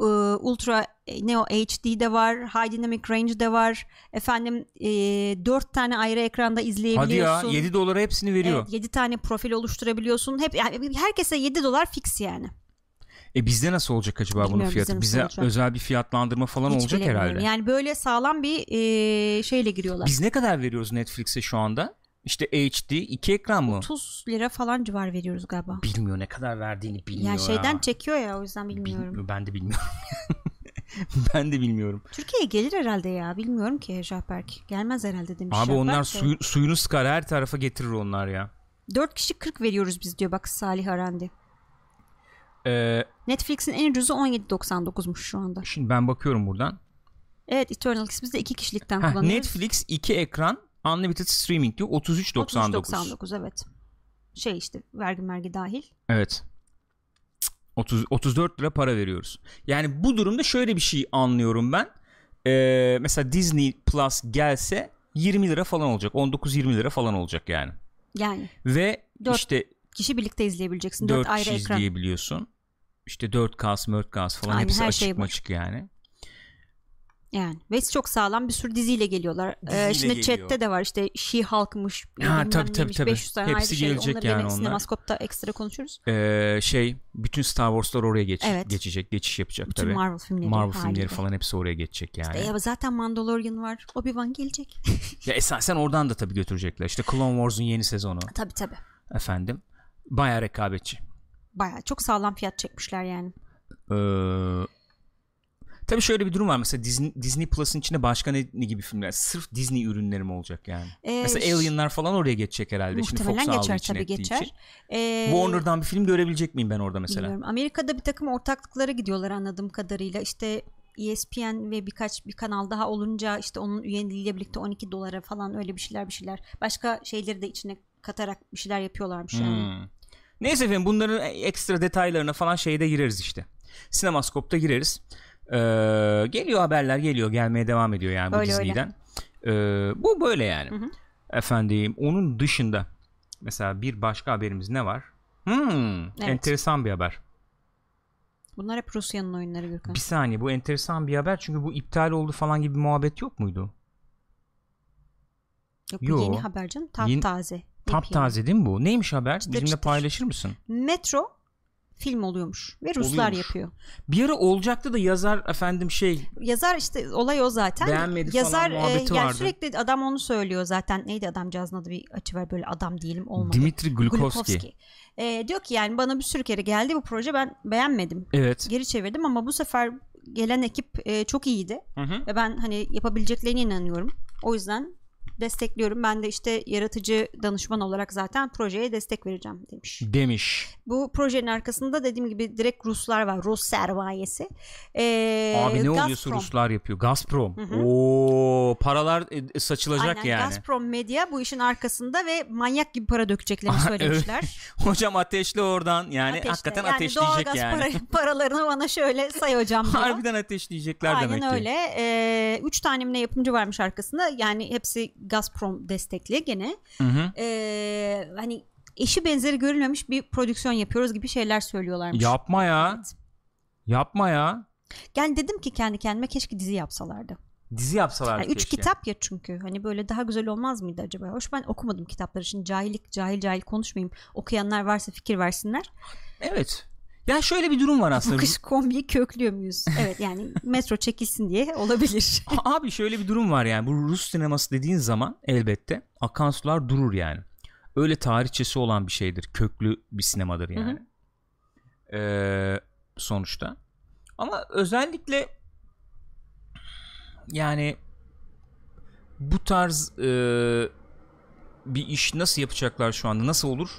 E, Ultra e, Neo HD'de var. High Dynamic Range'de var. Efendim e, 4 tane ayrı ekranda Hadi ya izleyebiliyorsun. 7 dolara hepsini veriyor. Evet, 7 tane profil oluşturabiliyorsun. Hep yani herkese 7 dolar fix yani. E bizde nasıl olacak acaba bunun Bilmiyorum fiyatı? bizde nasıl Bize olacak. özel bir fiyatlandırma falan Hiç olacak herhalde. Yani böyle sağlam bir e, şeyle giriyorlar. Biz ne kadar veriyoruz Netflix'e şu anda? İşte HD 2 ekran mı? 30 lira falan civar veriyoruz galiba. Bilmiyor ne kadar verdiğini bilmiyor Yani şeyden ya. çekiyor ya o yüzden bilmiyorum. Bilmiyorum, ben de bilmiyorum. ben de bilmiyorum. Türkiye'ye gelir herhalde ya. Bilmiyorum ki Jahberk. Gelmez herhalde demiş. Abi Jahberk onlar de. suyu, suyunu sıkar her tarafa getirir onlar ya. 4 kişi 40 veriyoruz biz diyor bak Salih Arandi. Ee, Netflix'in en ucuzu 17.99'muş şu anda. şimdi ben bakıyorum buradan. Evet Eternals biz de 2 kişilikten Heh, kullanıyoruz. Netflix 2 ekran Unlimited Streaming diyor 33.99. 33.99 evet. Şey işte vergi mergi dahil. Evet. 30 34 lira para veriyoruz. Yani bu durumda şöyle bir şey anlıyorum ben. Ee, mesela Disney Plus gelse 20 lira falan olacak. 19-20 lira falan olacak yani. Yani Ve Dört işte kişi birlikte izleyebileceksin. 4 4 ayrı kişi ekran. izleyebiliyorsun. İşte 4K, 4K falan Aynen, hepsi her açık şey maçık yani. Yani ve çok sağlam bir sürü diziyle geliyorlar. Ee, Diziyle şimdi geliyor. chatte de var işte She-Hulk'mış. Ha, bilmem tabii, tabii, tabii. 500 tane Hepsi şey. gelecek Onları yani onlar. Sinemaskop'ta ekstra konuşuruz. Ee, şey bütün Star Wars'lar oraya geç, Evet. geçecek, geçiş yapacak Bütün tabii. Marvel filmleri. Marvel haliyle. filmleri falan hepsi oraya geçecek yani. E ya zaten Mandalorian var. Obi-Wan gelecek. Ya esasen oradan da tabii götürecekler. İşte Clone Wars'un yeni sezonu tabii tabii. efendim. Bayağı rekabetçi. Baya çok sağlam fiyat çekmişler yani. Ee, tabii şöyle bir durum var. Mesela Disney, Disney Plus'ın içinde başka ne, ne gibi filmler? Sırf Disney ürünleri mi olacak yani? Ee, Mesela Alien'lar falan oraya geçecek herhalde. Şimdi Muhtemelen Fox aldığı geçer için tabii geçer. için. Ee, Warner'dan bir film görebilecek miyim ben orada mesela? bilmiyorum. Amerika'da bir takım ortaklıklara gidiyorlar anladığım kadarıyla. İşte ESPN ve birkaç bir kanal daha olunca işte onun üyeliğiyle birlikte 12 dolara falan öyle bir şeyler bir şeyler. Başka şeyleri de içine katarak bir şeyler yapıyorlarmış yani. Hmm. Neyse efendim bunların ekstra detaylarına falan şeyde gireriz işte. Sinemaskop'ta gireriz. Ee, geliyor haberler geliyor gelmeye devam ediyor yani bu Öyle, öyle. Disney'den. Ee, bu böyle yani. Hı hı. Efendim onun dışında mesela bir başka haberimiz ne var? Hmm, Evet. Enteresan bir haber. Bunlar hep Rusya'nın oyunları Gürkan. Bir saniye bu enteresan bir haber çünkü bu iptal oldu falan gibi bir muhabbet yok muydu? Yok, Yo. yeni haber canım. Tap Yeni- taze. Tap Yepyeni. taze değil mi bu? Neymiş haber? Çıtır Bizimle çıtır. paylaşır mısın? Metro film oluyormuş ve Ruslar Oluyormuş. yapıyor. Bir ara olacaktı da yazar efendim şey Yazar işte olay o zaten. Beğenmedi falan Yazar e, muhabbeti yani vardı. sürekli adam onu söylüyor zaten. Neydi adamcağızın adı bir açı var böyle adam diyelim olmadı. Dimitri Glukovski. Glukovski. E, diyor ki yani bana bir sürü kere geldi bu proje ben beğenmedim. Evet. Geri çevirdim ama bu sefer gelen ekip e, çok iyiydi. Hı hı. Ve ben hani yapabileceklerine inanıyorum. O yüzden destekliyorum. Ben de işte yaratıcı danışman olarak zaten projeye destek vereceğim demiş. Demiş. Bu projenin arkasında dediğim gibi direkt Ruslar var. Rus sermayesi. Ee, Abi ne oluyorsa Gazprom. Ruslar yapıyor. Gazprom. Hı hı. Oo paralar e, saçılacak Aynen, yani. Gazprom Medya bu işin arkasında ve manyak gibi para dökeceklerini söylemişler. Hocam ateşli oradan. Yani Ateşle. hakikaten yani ateşleyecek doğalgaz yani. para- paralarını bana şöyle say hocam diyor. Harbiden ateşleyecekler Aynen demek ki. öyle. Ee, üç tane yapımcı varmış arkasında. Yani hepsi Gazprom destekli gene. Hı hı. Ee, hani eşi benzeri görülmemiş bir prodüksiyon yapıyoruz gibi şeyler söylüyorlarmış. Yapma ya. Evet. Yapma ya. Yani dedim ki kendi kendime keşke dizi yapsalardı. Dizi yapsalar Yani üç kitap ya çünkü. Hani böyle daha güzel olmaz mıydı acaba? Hoş ben okumadım kitapları. Şimdi cahillik cahil cahil konuşmayayım. Okuyanlar varsa fikir versinler. Evet. Ya şöyle bir durum var aslında. kış kombiyi köklüyor muyuz? Evet yani metro çekilsin diye olabilir. Abi şöyle bir durum var yani. Bu Rus sineması dediğin zaman elbette akan sular durur yani. Öyle tarihçesi olan bir şeydir. Köklü bir sinemadır yani. Ee, sonuçta. Ama özellikle yani bu tarz e, bir iş nasıl yapacaklar şu anda? Nasıl olur?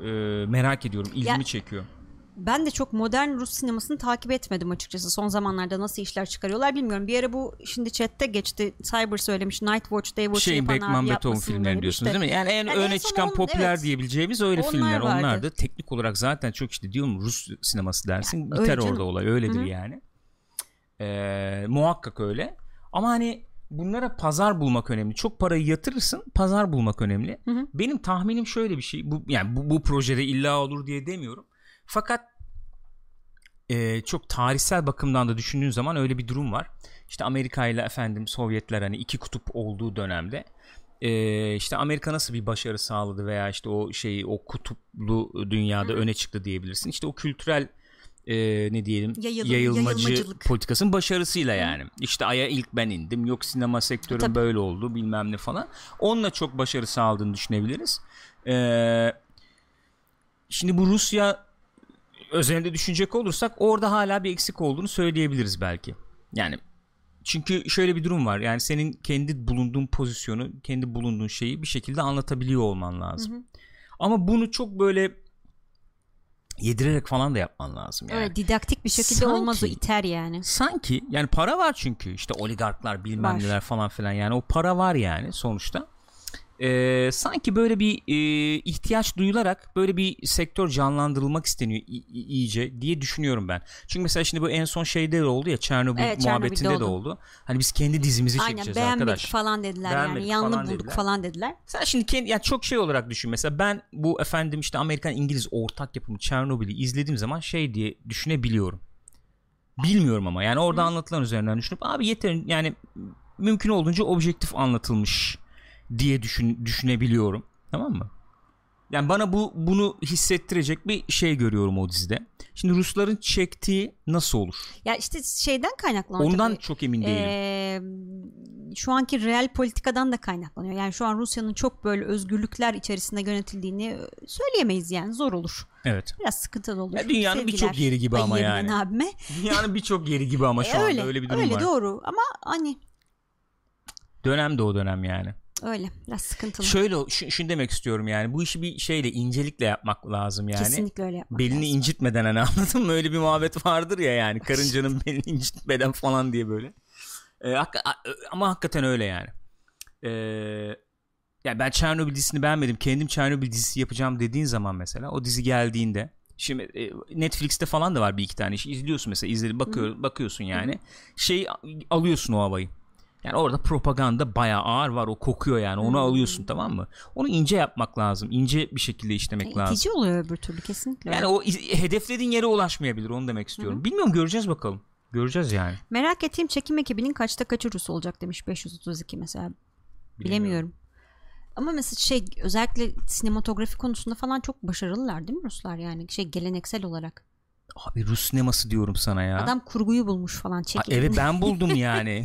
E, merak ediyorum. İlgimi Ya- çekiyor. Ben de çok modern Rus sinemasını takip etmedim açıkçası. Son zamanlarda nasıl işler çıkarıyorlar bilmiyorum. Bir ara bu şimdi chatte geçti. Cyber söylemiş. Night Watch, Day Watch Şeyin yapan Beckman Beethoven demiş diyorsunuz de. değil mi? Yani en Yani en öne son çıkan onun- popüler evet. diyebileceğimiz öyle Onlar filmler. vardı. Onlar da teknik olarak zaten çok işte diyorum Rus sineması dersin. Ya, biter orada olay. Öyledir Hı hı. yani. Ee, muhakkak öyle. Ama hani bunlara pazar bulmak önemli. Çok parayı yatırırsın, pazar bulmak önemli. Hı hı. Benim tahminim şöyle bir şey. Bu yani bu, bu projede illa olur diye demiyorum. Fakat e, çok tarihsel bakımdan da düşündüğün zaman öyle bir durum var. İşte Amerika ile efendim Sovyetler hani iki kutup olduğu dönemde e, işte Amerika nasıl bir başarı sağladı veya işte o şeyi o kutuplu dünyada öne çıktı diyebilirsin. İşte o kültürel e, ne diyelim Yayılım- yayılmacı politikasının başarısıyla yani. İşte aya ilk ben indim. Yok sinema sektörü Tabii. böyle oldu bilmem ne falan. Onunla çok başarı sağladığını düşünebiliriz. Ee, şimdi bu Rusya özelinde düşünecek olursak orada hala bir eksik olduğunu söyleyebiliriz belki. Yani çünkü şöyle bir durum var. Yani senin kendi bulunduğun pozisyonu, kendi bulunduğun şeyi bir şekilde anlatabiliyor olman lazım. Hı hı. Ama bunu çok böyle yedirerek falan da yapman lazım yani. Öyle didaktik bir şekilde Sanki- olmaz o iter yani. Sanki yani para var çünkü işte oligarklar bilmem Var. neler falan filan yani o para var yani sonuçta. Ee, sanki böyle bir e, ihtiyaç duyularak böyle bir sektör canlandırılmak isteniyor iyice diye düşünüyorum ben. Çünkü mesela şimdi bu en son şeyde de oldu ya Çernobil Evet, Çernobil'de muhabbetinde de oldu. oldu. Hani biz kendi dizimizi Aynen çekeceğiz beğenmedik arkadaş. falan dediler Beğenmedik yani. Yanlı bulduk dediler. falan dediler. Sen şimdi kendi yani çok şey olarak düşün. Mesela ben bu efendim işte Amerikan İngiliz ortak yapımı Çernobil'i izlediğim zaman şey diye düşünebiliyorum. Bilmiyorum ama yani orada anlatılan üzerinden düşünüp abi yeter yani mümkün olduğunca objektif anlatılmış diye düşün, düşünebiliyorum. Tamam mı? Yani bana bu bunu hissettirecek bir şey görüyorum o dizide. Şimdi Rusların çektiği nasıl olur? Ya işte şeyden kaynaklanıyor. Ondan tabii. çok emin değilim. Ee, şu anki real politikadan da kaynaklanıyor. Yani şu an Rusya'nın çok böyle özgürlükler içerisinde yönetildiğini söyleyemeyiz yani zor olur. evet. Biraz sıkıntılı olur. Ya dünyanın birçok yeri gibi ama yani. abime. Dünyanın birçok yeri gibi ama şu E, anda öyle, öyle bir durum öyle var. doğru ama hani Dönem de o dönem yani. Öyle biraz sıkıntılı. Şöyle şu, şunu demek istiyorum yani bu işi bir şeyle incelikle yapmak lazım yani. Kesinlikle öyle yapmak Belini lazım. incitmeden hani anladın mı? Öyle bir muhabbet vardır ya yani karıncanın belini incitmeden falan diye böyle. Ee, a- ama hakikaten öyle yani. Ee, ya ben Chernobyl dizisini beğenmedim. Kendim Chernobyl dizisi yapacağım dediğin zaman mesela o dizi geldiğinde Şimdi e, Netflix'te falan da var bir iki tane iş. İzliyorsun mesela izledi bakıyor bakıyorsun yani. Hı-hı. Şey alıyorsun o havayı. Yani orada propaganda bayağı ağır var. O kokuyor yani. Onu hmm. alıyorsun tamam mı? Onu ince yapmak lazım. İnce bir şekilde işlemek e, lazım. İtici oluyor öbür türlü kesinlikle. Yani o hedeflediğin yere ulaşmayabilir. Onu demek istiyorum. Hı-hı. Bilmiyorum göreceğiz bakalım. Göreceğiz yani. Merak ettiğim çekim ekibinin kaçta kaçı Rus olacak demiş 532 mesela. Bilemiyorum. Bilemiyorum. Ama mesela şey özellikle sinematografi konusunda falan çok başarılılar değil mi Ruslar yani şey geleneksel olarak. Abi Rus sineması diyorum sana ya. Adam kurguyu bulmuş falan çekim. Evet ben buldum yani.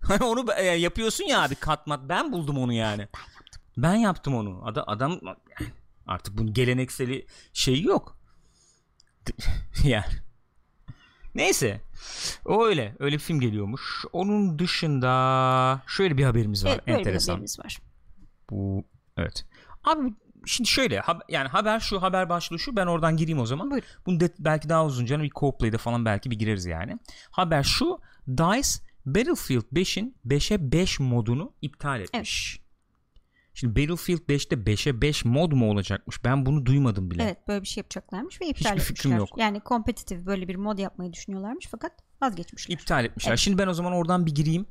Hani onu yapıyorsun ya abi katmat. Ben buldum onu yani. Ben yaptım. Ben yaptım onu. Adam, adam artık bunun gelenekseli şey yok. yani. Neyse. O öyle. Öyle bir film geliyormuş. Onun dışında şöyle bir haberimiz var. Evet, böyle Enteresan. bir haberimiz var. Bu evet. Abi şimdi şöyle yani haber şu haber başlığı şu ben oradan gireyim o zaman. Buyur. Bunu de, belki daha uzun canım bir co-play'de falan belki bir gireriz yani. Haber şu DICE Battlefield 5'in 5'e 5 modunu iptal etmiş. Evet. Şimdi Battlefield 5'te 5'e 5 mod mu olacakmış? Ben bunu duymadım bile. Evet böyle bir şey yapacaklarmış ve iptal Hiçbir etmişler. fikrim yok. Yani kompetitif böyle bir mod yapmayı düşünüyorlarmış fakat vazgeçmişler. İptal etmişler. Evet. Şimdi ben o zaman oradan bir gireyim.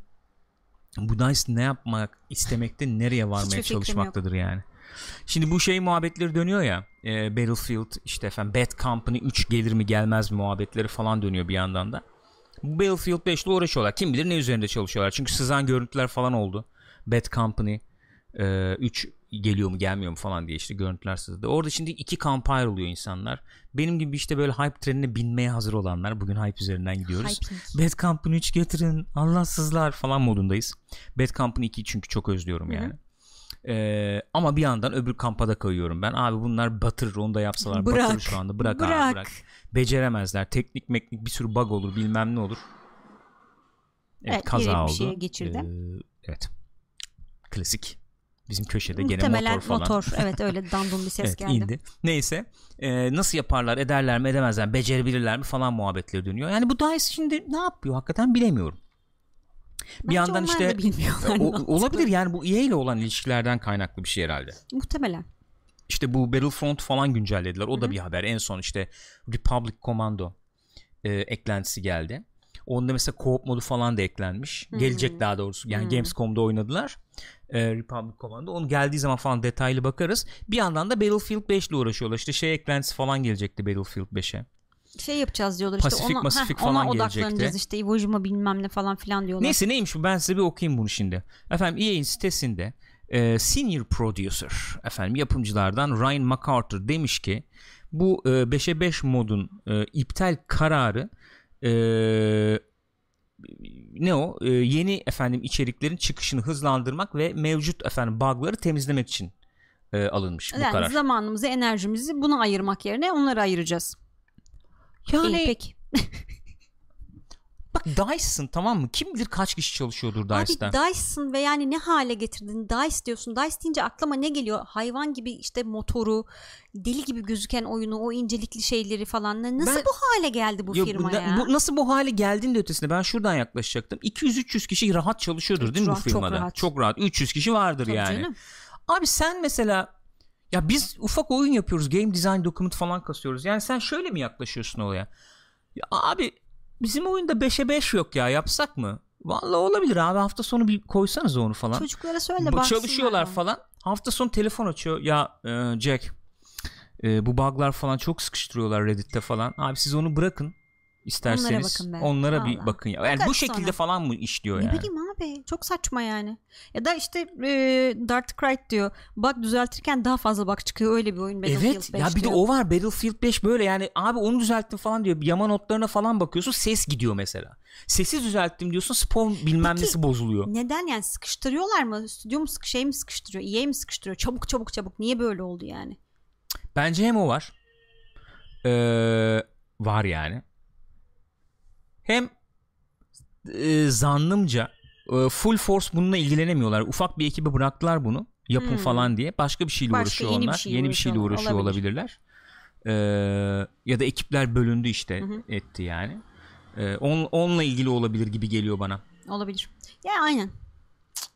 Bu DICE ne yapmak istemekte nereye varmaya çalışmaktadır yani. Şimdi bu şey muhabbetleri dönüyor ya e, Battlefield işte efendim Bad Company 3 gelir mi gelmez mi muhabbetleri falan dönüyor bir yandan da. Battlefield 5 ile uğraşıyorlar. Kim bilir ne üzerinde çalışıyorlar. Çünkü sızan görüntüler falan oldu. Bad Company e, 3 geliyor mu gelmiyor mu falan diye işte görüntüler sızdı. Orada şimdi iki kampa ayrılıyor insanlar. Benim gibi işte böyle hype trenine binmeye hazır olanlar. Bugün hype üzerinden gidiyoruz. Hype. Bad Company 3 getirin Allahsızlar falan modundayız. Bad Company 2 çünkü çok özlüyorum yani. Ee, ama bir yandan öbür kampa da kayıyorum ben. Abi bunlar batırır onu da yapsalar. Bırak. Batırır şu anda. Bırak, bırak. abi bırak. Beceremezler. Teknik meknik bir sürü bug olur bilmem ne olur. Evet, evet kaza oldu. Şeye. Ee, evet. Klasik. Bizim köşede gene motor falan. motor. Evet öyle dandum bir ses evet, geldi. Indi. Neyse. Ee, nasıl yaparlar ederler mi edemezler mi becerebilirler mi falan muhabbetleri dönüyor. Yani bu DICE şimdi ne yapıyor hakikaten bilemiyorum. Bence bir yandan işte o, olabilir yani bu EA ile olan ilişkilerden kaynaklı bir şey herhalde. Muhtemelen. İşte bu Battlefront falan güncellediler. O Hı-hı. da bir haber. En son işte Republic Commando e, eklentisi geldi. Onda mesela co-op modu falan da eklenmiş. Hı-hı. Gelecek daha doğrusu. Yani Hı-hı. Gamescom'da oynadılar. E, Republic Commando. Onu geldiği zaman falan detaylı bakarız. Bir yandan da Battlefield 5 ile uğraşıyorlar. İşte şey eklentisi falan gelecekti Battlefield 5'e şey yapacağız diyorlar işte Pasifik, ona, Pasifik heh, falan ona odaklanacağız işte Iwo Jima bilmem ne falan filan diyorlar. Neyse neymiş bu ben size bir okuyayım bunu şimdi. Efendim EA'in sitesinde e, senior producer efendim yapımcılardan Ryan MacArthur demiş ki bu e, 5'e 5 modun e, iptal kararı e, ne o e, yeni efendim içeriklerin çıkışını hızlandırmak ve mevcut efendim bug'ları temizlemek için e, alınmış yani bu karar. zamanımızı enerjimizi buna ayırmak yerine onları ayıracağız. Yani İyi, peki. Bak Dyson tamam mı? Kim bilir kaç kişi çalışıyordur Dice'da. Abi Dyson ve yani ne hale getirdin? Dice diyorsun. Dice deyince aklıma ne geliyor? Hayvan gibi işte motoru, deli gibi gözüken oyunu, o incelikli şeyleri falan. Nasıl ben, bu hale geldi bu yok, firma ya? Bu, nasıl bu hale geldin de ötesinde ben şuradan yaklaşacaktım. 200-300 kişi rahat çalışıyordur evet, değil mi bu firmada? Çok rahat. Çok rahat. 300 kişi vardır Tabii yani. Canım. Abi sen mesela ya biz ufak oyun yapıyoruz. Game design document falan kasıyoruz. Yani sen şöyle mi yaklaşıyorsun olaya? Ya abi bizim oyunda 5'e 5 yok ya yapsak mı? Vallahi olabilir abi hafta sonu bir koysanız onu falan. Çocuklara söyle Bu Çalışıyorlar yani. falan. Hafta sonu telefon açıyor. Ya e, Jack e, bu bug'lar falan çok sıkıştırıyorlar Reddit'te falan. Abi siz onu bırakın isterseniz onlara, onlara bir bakın ya. Yani bu şekilde sonra. falan mı işliyor ne yani? Ne bileyim abi çok saçma yani. Ya da işte e, Dart Cry diyor. Bak düzeltirken daha fazla bak çıkıyor öyle bir oyun Battlefield evet, 5 ya bir diyor. de o var Battlefield 5 böyle yani abi onu düzelttim falan diyor. Yama notlarına falan bakıyorsun ses gidiyor mesela. Sesi düzelttim diyorsun spawn bilmem Peki, nesi bozuluyor. Neden yani sıkıştırıyorlar mı? Stüdyo mu sık şey mi sıkıştırıyor? EA mi sıkıştırıyor? Çabuk çabuk çabuk. Niye böyle oldu yani? Bence hem o var. Ee, var yani hem e, zannımca e, full force bununla ilgilenemiyorlar. Ufak bir ekibi bıraktılar bunu yapın hmm. falan diye. Başka bir şeyle Başka uğraşıyor yeni onlar. Bir şey yeni bir şeyle uğraşıyor olabilir. olabilirler. Ee, ya da ekipler bölündü işte hı etti yani. Ee, on, onunla ilgili olabilir gibi geliyor bana. Olabilir. Ya aynen.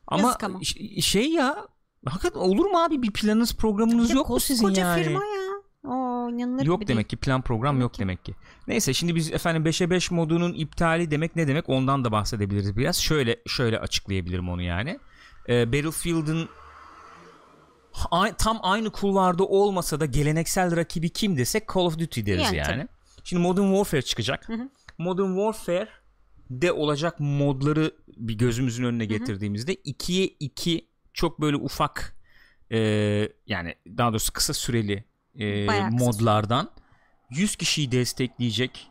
Ama, ama şey ya Hakikaten olur mu abi bir planınız programınız Ya yok mu sizin koskoca yani? firma ya. O inanılır Yok gibi demek ki plan program yok demek ki. Neyse şimdi biz efendim 5'e 5 modunun iptali demek ne demek ondan da bahsedebiliriz biraz. Şöyle şöyle açıklayabilirim onu yani. Ee, Battlefield'ın tam aynı kulvarda olmasa da geleneksel rakibi kim desek Call of Duty deriz Yani, yani. Şimdi Modern Warfare çıkacak. hı. Modern Warfare de olacak modları bir gözümüzün önüne getirdiğimizde 2'ye 2 çok böyle ufak e, yani daha doğrusu kısa süreli e, Bayağı modlardan 100 kişiyi destekleyecek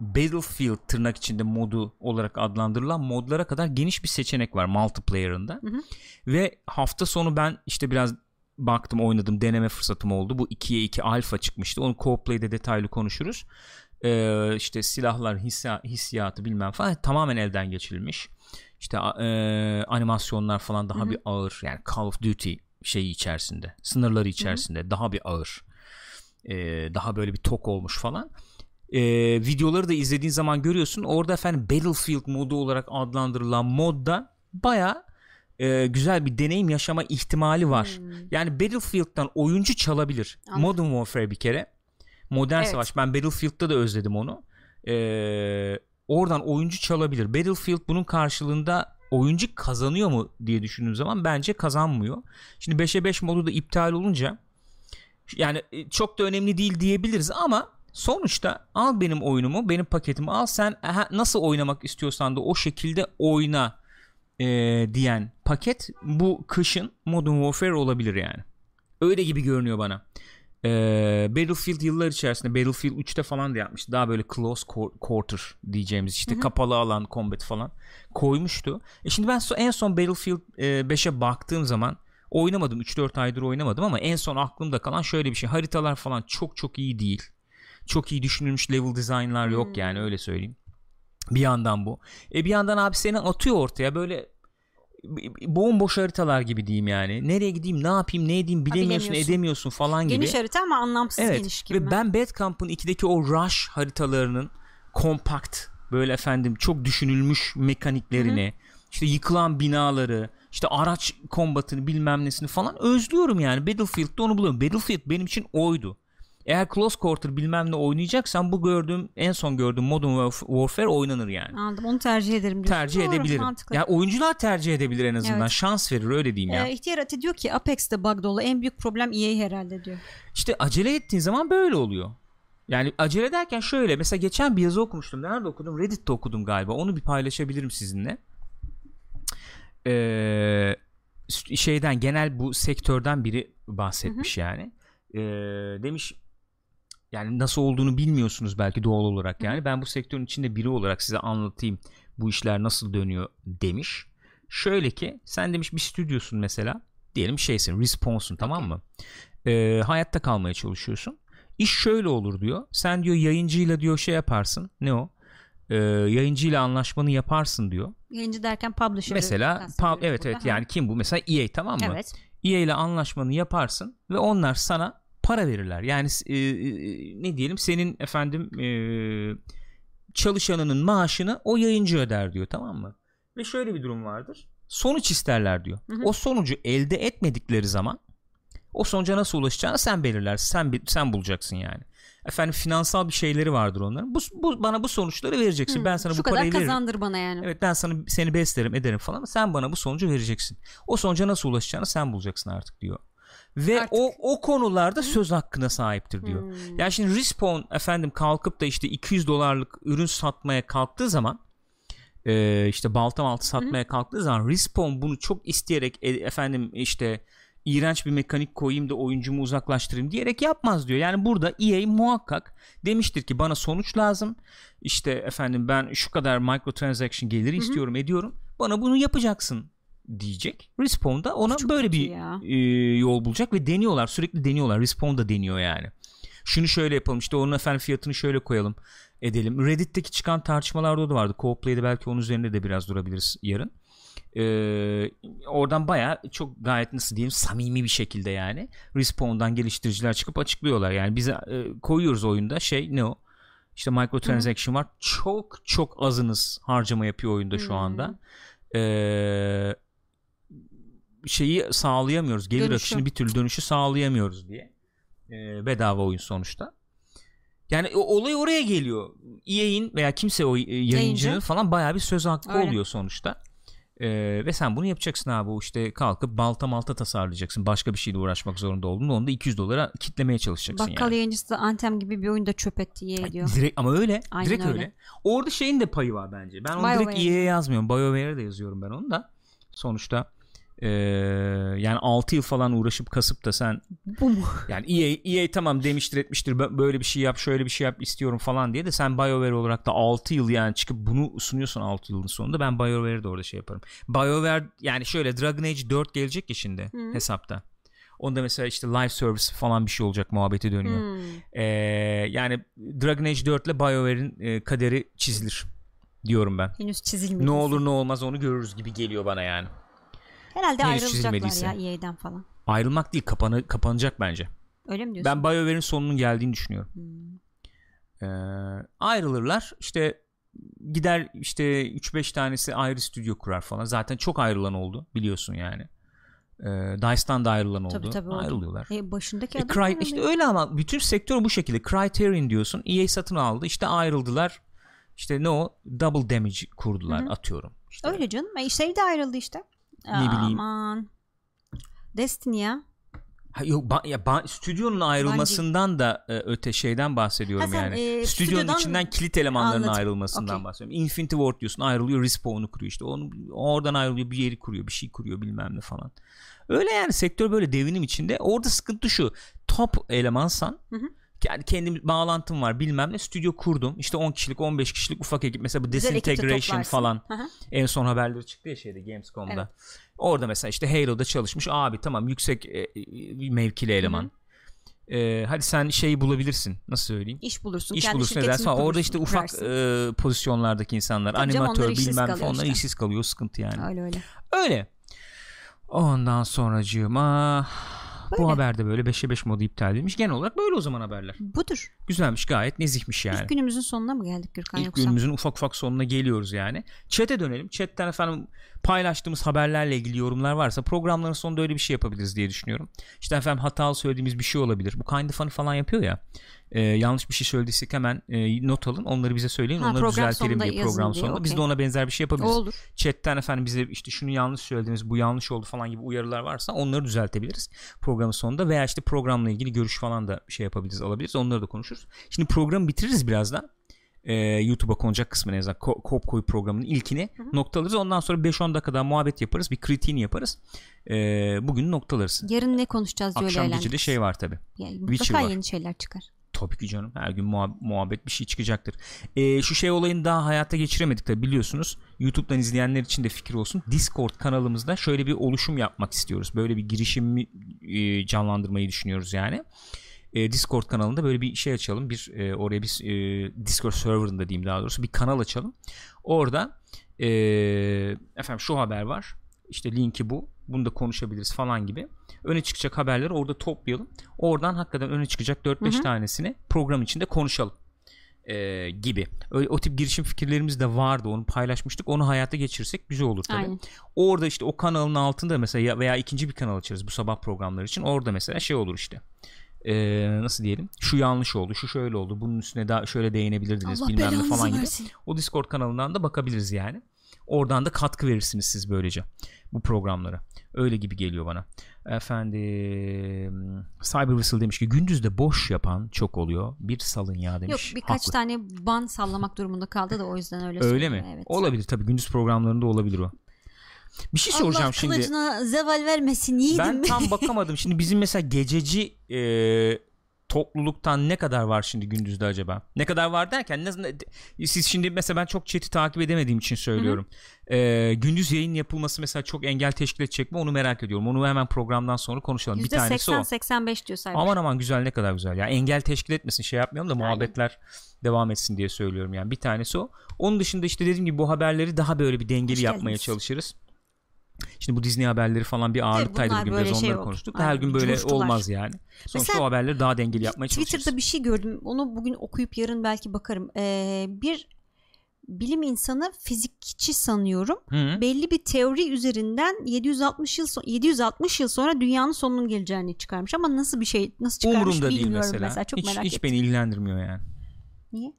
Battlefield tırnak içinde modu olarak adlandırılan modlara kadar geniş bir seçenek var multiplayer'ında. Hı hı. Ve hafta sonu ben işte biraz baktım oynadım deneme fırsatım oldu. Bu 2'ye 2 alfa çıkmıştı. Onu co-play'de detaylı konuşuruz. Ee, işte silahlar hissi- hissiyatı bilmem falan tamamen elden geçirilmiş. İşte e, animasyonlar falan daha Hı hı. bir ağır yani Call of Duty şeyi içerisinde sınırları içerisinde daha bir ağır Ee, daha böyle bir tok olmuş falan Ee, videoları da izlediğin zaman görüyorsun orada efendim Battlefield modu olarak adlandırılan modda baya e, güzel bir deneyim yaşama ihtimali var. Hmm. Yani Battlefield'dan oyuncu çalabilir. Anladım. Modern Warfare bir kere. Modern Evet. Savaş. Ben Battlefield'da da özledim onu. Ee, oradan oyuncu çalabilir. Battlefield bunun karşılığında oyuncu kazanıyor mu diye düşündüğüm zaman bence kazanmıyor. Şimdi 5'e 5 modu da iptal olunca yani e, çok da önemli değil diyebiliriz ama sonuçta al benim oyunumu, benim paketimi al sen aha, nasıl oynamak istiyorsan da o şekilde oyna e, diyen paket bu kışın Modern Warfare olabilir yani. Öyle gibi görünüyor bana. Ee, Battlefield yıllar içerisinde Battlefield 3'te falan da yapmıştı. Daha böyle close quar- quarter diyeceğimiz işte kapalı alan combat falan koymuştu. E şimdi ben en son Battlefield e, 5'e baktığım zaman oynamadım 3-4 aydır oynamadım ama en son aklımda kalan şöyle bir şey. Haritalar falan çok çok iyi değil. Çok iyi düşünülmüş level design'lar yok Hmm. yani öyle söyleyeyim. Bir yandan bu. E bir yandan abi seni atıyor ortaya böyle bomboş haritalar gibi diyeyim yani. Nereye gideyim, ne yapayım, ne edeyim bilemiyorsun, edemiyorsun falan gibi. Geniş harita ama anlamsız evet. geniş gibi. Ve ben Bad Camp'ın 2'deki o rush haritalarının kompakt böyle efendim çok düşünülmüş mekaniklerini, işte yıkılan binaları, işte araç kombatını bilmem nesini falan özlüyorum yani. Battlefield'da onu buluyorum. Battlefield benim için oydu. Eğer Close Quarter bilmem ne oynayacaksan bu gördüğüm en son gördüğüm Modern Warf- Warfare oynanır yani. Anladım onu tercih ederim diyorsun. Tercih Doğru, edebilirim. mantıklı. Ya oyuncular tercih edebilir en azından. Evet. Şans verir öyle diyeyim ya. Ee, İhtiyar Ati diyor ki Apex'te bug dolu en büyük problem EA herhalde diyor. İşte acele ettiğin zaman böyle oluyor. Yani acele ederken şöyle mesela geçen bir yazı okumuştum. Nerede okudum? Reddit'te okudum galiba. Onu bir paylaşabilirim sizinle. Ee, şeyden genel bu sektörden biri bahsetmiş yani. Ee, demiş yani nasıl olduğunu bilmiyorsunuz belki doğal olarak yani. Ben bu sektörün içinde biri olarak size anlatayım bu işler nasıl dönüyor demiş. Şöyle ki sen demiş bir stüdyosun mesela. Diyelim şeysin Respawn'sun tamam mı? Ee, hayatta kalmaya çalışıyorsun. İş şöyle olur diyor. Sen diyor yayıncıyla diyor şey yaparsın. Ne o? Ee, yayıncıyla anlaşmanı yaparsın diyor. Yayıncı derken publisher. Mesela pub, evet evet yani kim bu? Mesela EA tamam mı? Evet. EA ile anlaşmanı yaparsın ve onlar sana para verirler. Yani e, e, ne diyelim senin efendim e, çalışanının maaşını o yayıncı öder diyor tamam mı? Ve şöyle bir durum vardır. Sonuç isterler diyor. Hı hı. O sonucu elde etmedikleri zaman o sonuca nasıl ulaşacağını sen belirlersin. Sen sen bulacaksın yani. Efendim finansal bir şeyleri vardır onların. Bu, bu bana bu sonuçları vereceksin. Hı, ben sana Şu bu kadar parayı veririm. kazandır bana yani. Evet ben sana seni beslerim ederim falan sen bana bu sonucu vereceksin. O sonuca nasıl ulaşacağını sen bulacaksın artık diyor. Ve Artık. o o konularda söz hakkına sahiptir diyor. Hmm. Yani şimdi Respawn efendim kalkıp da işte 200 dolarlık ürün satmaya kalktığı zaman e, işte balta maltı satmaya kalktığı zaman Respawn bunu çok isteyerek e, efendim işte iğrenç bir mekanik koyayım da oyuncumu uzaklaştırayım diyerek yapmaz diyor. Yani burada EA muhakkak demiştir ki bana sonuç lazım. İşte efendim ben şu kadar microtransaction geliri istiyorum ediyorum. Bana bunu yapacaksın diyecek. Respawn da ona Çok böyle bir ya. e, yol bulacak ve deniyorlar. Sürekli deniyorlar. Respawn da deniyor yani. Şunu şöyle yapalım işte onun efendim fiyatını şöyle koyalım edelim. Reddit'teki çıkan tartışmalarda da vardı. Co-play'de belki onun üzerinde de biraz durabiliriz yarın. Ee, oradan baya çok gayet nasıl diyeyim samimi bir şekilde yani Respawn'dan geliştiriciler çıkıp açıklıyorlar. Yani bize e, koyuyoruz oyunda şey ne o? İşte microtransaction var. Çok çok azınız harcama yapıyor oyunda şu Hı. anda. Ee, şeyi sağlayamıyoruz. Gelir Dönüşü. akışını bir türlü dönüşü sağlayamıyoruz diye. E, bedava oyun sonuçta. Yani olay oraya geliyor. EA'in veya kimse o e, yayıncının Yayıncı. falan bayağı bir söz hakkı Öyle. oluyor sonuçta. E, ve sen bunu yapacaksın abi. O işte kalkıp balta malta tasarlayacaksın. Başka bir şeyle uğraşmak zorunda olduğunda onu da 200 dolara kitlemeye çalışacaksın Bakkal yani. yayıncısı da Anthem gibi bir oyunda çöp etti EA diyor. Direkt ama öyle. Aynen direkt öyle. öyle. Orada şeyin de payı var bence. Ben onu direkt BioWare'in. EA'ye yazmıyorum. BioWare'e de yazıyorum ben onu da. Sonuçta eee, yani 6 yıl falan uğraşıp kasıp da sen Bu mu? yani EA, EA tamam demiştir etmiştir bö- böyle bir şey yap şöyle bir şey yap istiyorum falan diye de sen BioWare olarak da 6 yıl yani çıkıp bunu sunuyorsun 6 yılın sonunda ben BioWare'e de orada şey yaparım. BioWare yani şöyle Dragon Age 4 gelecek ya şimdi Hı. hesapta. Onda mesela işte live service falan bir şey olacak muhabbeti dönüyor. Hmm. Ee, yani Dragon Age 4 ile BioWare'in e, kaderi çizilir diyorum ben. Henüz çizilmedi. Ne olur ne olmaz onu görürüz gibi geliyor bana yani. Herhalde henüz ayrılacaklar ya EA'den falan. Ayrılmak değil kapanı, kapanacak bence. Öyle mi diyorsun? Ben BioWare'in sonunun geldiğini düşünüyorum. Hmm. Ee, ayrılırlar işte gider işte 3-5 tanesi ayrı stüdyo kurar falan. Zaten çok ayrılan oldu biliyorsun yani. Ee, DICE'dan da ayrılan oldu. Tabii, tabii. Ayrılıyorlar. E, başındaki E, adam Cry, mı işte öyle? ama bütün sektör bu şekilde. Criterion diyorsun. EA satın aldı. işte ayrıldılar. İşte ne o? Double damage kurdular Hı hı. atıyorum. İşte Öyle canım. E, şey de ayrıldı işte. Ne bileyim. Aman. Destiny ya. Ha, yok ba- ya ba- stüdyonun ayrılmasından da e, öte şeyden bahsediyorum Ha, sen, yani. e, Stüdyonun stüdyodan- içinden kilit elemanlarının Anladım. ayrılmasından Okey. bahsediyorum. Infinity Ward diyorsun ayrılıyor Respawn'u kuruyor işte. Onu, oradan ayrılıyor bir yeri kuruyor bir şey kuruyor bilmem ne falan. Öyle yani sektör böyle devinim içinde. Orada sıkıntı şu. Top elemansan Hı hı. Yani kendim bağlantım var bilmem ne stüdyo kurdum. İşte 10 kişilik 15 kişilik ufak ekip mesela bu Güzel Disintegration falan Hı hı. en son haberleri çıktı ya şeyde Gamescom'da. Evet. Orada mesela işte Halo'da çalışmış abi tamam yüksek e, e, mevkili eleman. E, hadi sen şeyi bulabilirsin. Nasıl söyleyeyim? İş bulursun. İş kendi bulursun edersin falan. Orada işte ufak e, pozisyonlardaki insanlar Tabii canım, animatör işsiz bilmem falan onlar işte. işsiz kalıyor sıkıntı yani. Öyle öyle. Öyle. Ondan sonracığıma bu Böyle. haberde böyle 5'e 5 modu iptal edilmiş. Genel olarak böyle o zaman haberler. Budur. Güzelmiş gayet nezihmiş yani. İlk günümüzün sonuna mı geldik Gürkan İlk yoksa? günümüzün ufak ufak sonuna geliyoruz yani. Chat'e dönelim. Chat'ten efendim paylaştığımız haberlerle ilgili yorumlar varsa programların sonunda öyle bir şey yapabiliriz diye düşünüyorum. İşte efendim hatalı söylediğimiz bir şey olabilir. Bu Kind of falan yapıyor ya. Ee, yanlış bir şey söylediysek hemen e, not alın. Onları bize söyleyin. Ha, onları düzeltelim diye program diye, sonunda. Biz de ona benzer bir şey yapabiliriz. olur. Chat'ten efendim bize işte şunu yanlış söylediniz, bu yanlış oldu falan gibi uyarılar varsa onları düzeltebiliriz programın sonunda veya işte programla ilgili görüş falan da şey yapabiliriz, alabiliriz. Onları da konuşuruz. Şimdi programı bitiririz birazdan. Ee, YouTube'a konacak kısmı ne yazar? Ko- Kopkoy programının ilkini noktalarız. Ondan sonra 5-10 dakika daha muhabbet yaparız. Bir kritiğini yaparız. Ee, bugün noktalarız. Yarın ne konuşacağız diye Akşam gece de şey var tabi. Yani Witcher mutlaka var. yeni şeyler çıkar. Tabii ki canım. Her gün muhab- muhabbet bir şey çıkacaktır. Ee, şu şey olayını daha hayata geçiremedik de biliyorsunuz. YouTube'dan izleyenler için de fikir olsun. Discord kanalımızda şöyle bir oluşum yapmak istiyoruz. Böyle bir girişimi e, canlandırmayı düşünüyoruz yani. E, Discord kanalında böyle bir şey açalım. Bir e, oraya bir e, Discord serverında diyeyim daha doğrusu bir kanal açalım. Orada e, efendim şu haber var. İşte linki bu. Bunu da konuşabiliriz falan gibi. Öne çıkacak haberleri orada toplayalım. Oradan hakikaten öne çıkacak 4-5 Hı hı. tanesini program içinde konuşalım. E, gibi. Öyle, o tip girişim fikirlerimiz de vardı. Onu paylaşmıştık. Onu hayata geçirirsek güzel olur tabii. Aynen. Orada işte o kanalın altında mesela ya- veya ikinci bir kanal açarız bu sabah programları için. Orada mesela şey olur işte. Ee, nasıl diyelim? Şu yanlış oldu, şu şöyle oldu. Bunun üstüne daha şöyle değinebilirdiniz Allah bilmem ne falan gibi. versin. O Discord kanalından da bakabiliriz yani. Oradan da katkı verirsiniz siz böylece bu programlara. Öyle gibi geliyor bana. Efendim Cyber Whistle demiş ki gündüzde boş yapan çok oluyor. Bir salın ya Yok demiş. birkaç Haklı. tane ban sallamak durumunda kaldı da o yüzden öyle Öyle mi? Evet. Olabilir tabii gündüz programlarında olabilir o. Bir şey soracağım Allah şimdi. kılıcına zeval vermesin yiğidim. Ben tam bakamadım. Şimdi bizim mesela gececi e, topluluktan ne kadar var şimdi gündüzde acaba? Ne kadar var derken ne, siz şimdi mesela ben çok chat'i takip edemediğim için söylüyorum. E, gündüz yayın yapılması mesela çok engel teşkil edecek mi onu merak ediyorum. Onu hemen programdan sonra konuşalım. Bir tanesi o. %80-85 diyor Cyber. Aman aman güzel ne kadar güzel. Ya engel teşkil etmesin şey yapmayalım da muhabbetler devam etsin diye söylüyorum yani. Bir tanesi o. Onun dışında işte dediğim gibi bu haberleri daha böyle bir dengeli Hoş yapmaya geldiniz. çalışırız. Şimdi bu Disney haberleri falan bir ağırlıktaydı bugün biraz şey onları oldu. konuştuk. Aynen, Her gün böyle coştular. olmaz yani. Sonuçta Mesela o haberleri daha dengeli yapmaya çalışırız. Twitter'da bir şey gördüm. Onu bugün okuyup yarın belki bakarım. Ee, bir bilim insanı fizikçi sanıyorum. Hı. Belli bir teori üzerinden 760 yıl so- 760 yıl sonra dünyanın sonunun geleceğini çıkarmış ama nasıl bir şey nasıl çıkarmış Umurumda değil bilmiyorum mesela. mesela. Çok hiç merak hiç ettim. beni ilgilendirmiyor yani. Niye?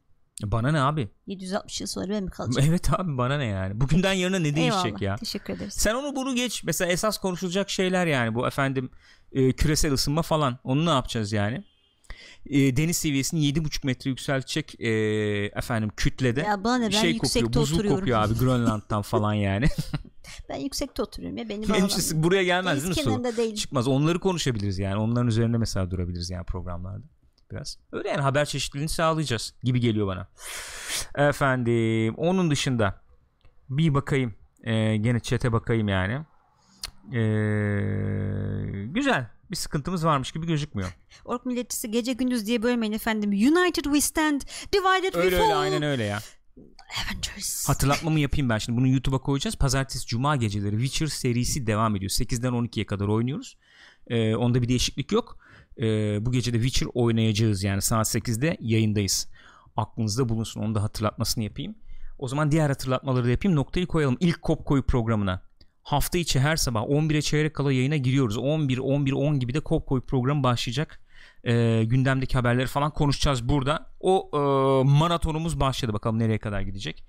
Bana ne abi? 760 yıl sonra ben mi kalacağım? Evet abi bana ne yani? Bugünden yarına ne değişecek Eyvallah. ya? Teşekkür ederiz. Sen onu bunu geç. Mesela esas konuşulacak şeyler yani bu efendim e, küresel ısınma falan. Onu ne yapacağız yani? E, deniz seviyesini 7,5 metre yükseltecek e, efendim kütlede Ya bana ne ben şey yüksekte kopuyor. Buzul kopuyor abi Grönland'dan falan yani. Ben yüksekte oturuyorum ya benim Benim buraya gelmez Deniz değil mi su? kenarında değil. Çıkmaz. Onları konuşabiliriz yani. Onların üzerinde mesela durabiliriz yani programlarda. Biraz. Öyle yani haber çeşitliliğini sağlayacağız gibi geliyor bana. Efendim onun dışında bir bakayım. Ee, gene chat'e bakayım yani. Ee, güzel. Bir sıkıntımız varmış gibi gözükmüyor. Ork milletçisi gece gündüz diye bölmeyin efendim. United we stand, divided we Öyle fall. öyle aynen öyle ya. Avengers. Hatırlatmamı yapayım ben şimdi. Bunu YouTube'a koyacağız. Pazartesi Cuma geceleri Witcher serisi devam ediyor. 8'den 12'ye kadar oynuyoruz. Ee, onda bir değişiklik yok. Ee, bu gece de Witcher oynayacağız yani saat 8'de yayındayız. Aklınızda bulunsun. Onu da hatırlatmasını yapayım. O zaman diğer hatırlatmaları da yapayım. Noktayı koyalım. İlk Kop Koyu programına. Hafta içi her sabah 11'e çeyrek kala yayına giriyoruz. 11, 11, 10 gibi de Kop Koyu programı başlayacak. Ee, gündemdeki haberleri falan konuşacağız burada. O e, maratonumuz başladı. Bakalım nereye kadar gidecek.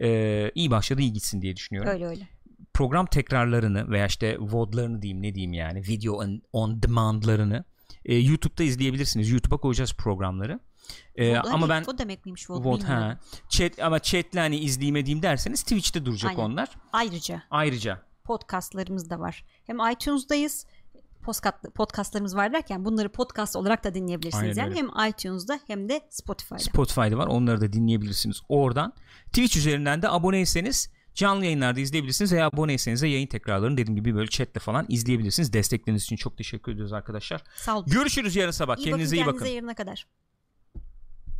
Ee, iyi başladı iyi gitsin diye düşünüyorum Öyle öyle. program tekrarlarını veya işte VOD'larını diyeyim ne diyeyim yani video on, on demand'larını e, YouTube'da izleyebilirsiniz. YouTube'a koyacağız programları. E, ama ben o demek miymiş Vod, ha chat ama chat'le hani izleyeyim derseniz Twitch'te duracak Aynen. onlar. Ayrıca Ayrıca podcastlarımız da var. Hem iTunes'dayız. Podcast, podcastlarımız var derken bunları podcast olarak da dinleyebilirsiniz. Aynen yani hem iTunes'da hem de Spotify'da. Spotify'da var. Onları da dinleyebilirsiniz oradan. Twitch üzerinden de aboneyseniz canlı yayınlarda izleyebilirsiniz veya aboneyseniz de yayın tekrarlarını dediğim gibi böyle chatle falan izleyebilirsiniz. Destekleriniz için çok teşekkür ediyoruz arkadaşlar. Sağ olun. Görüşürüz yarın sabah. İyi Kendinize bakın iyi bakın. kendinize yarına kadar.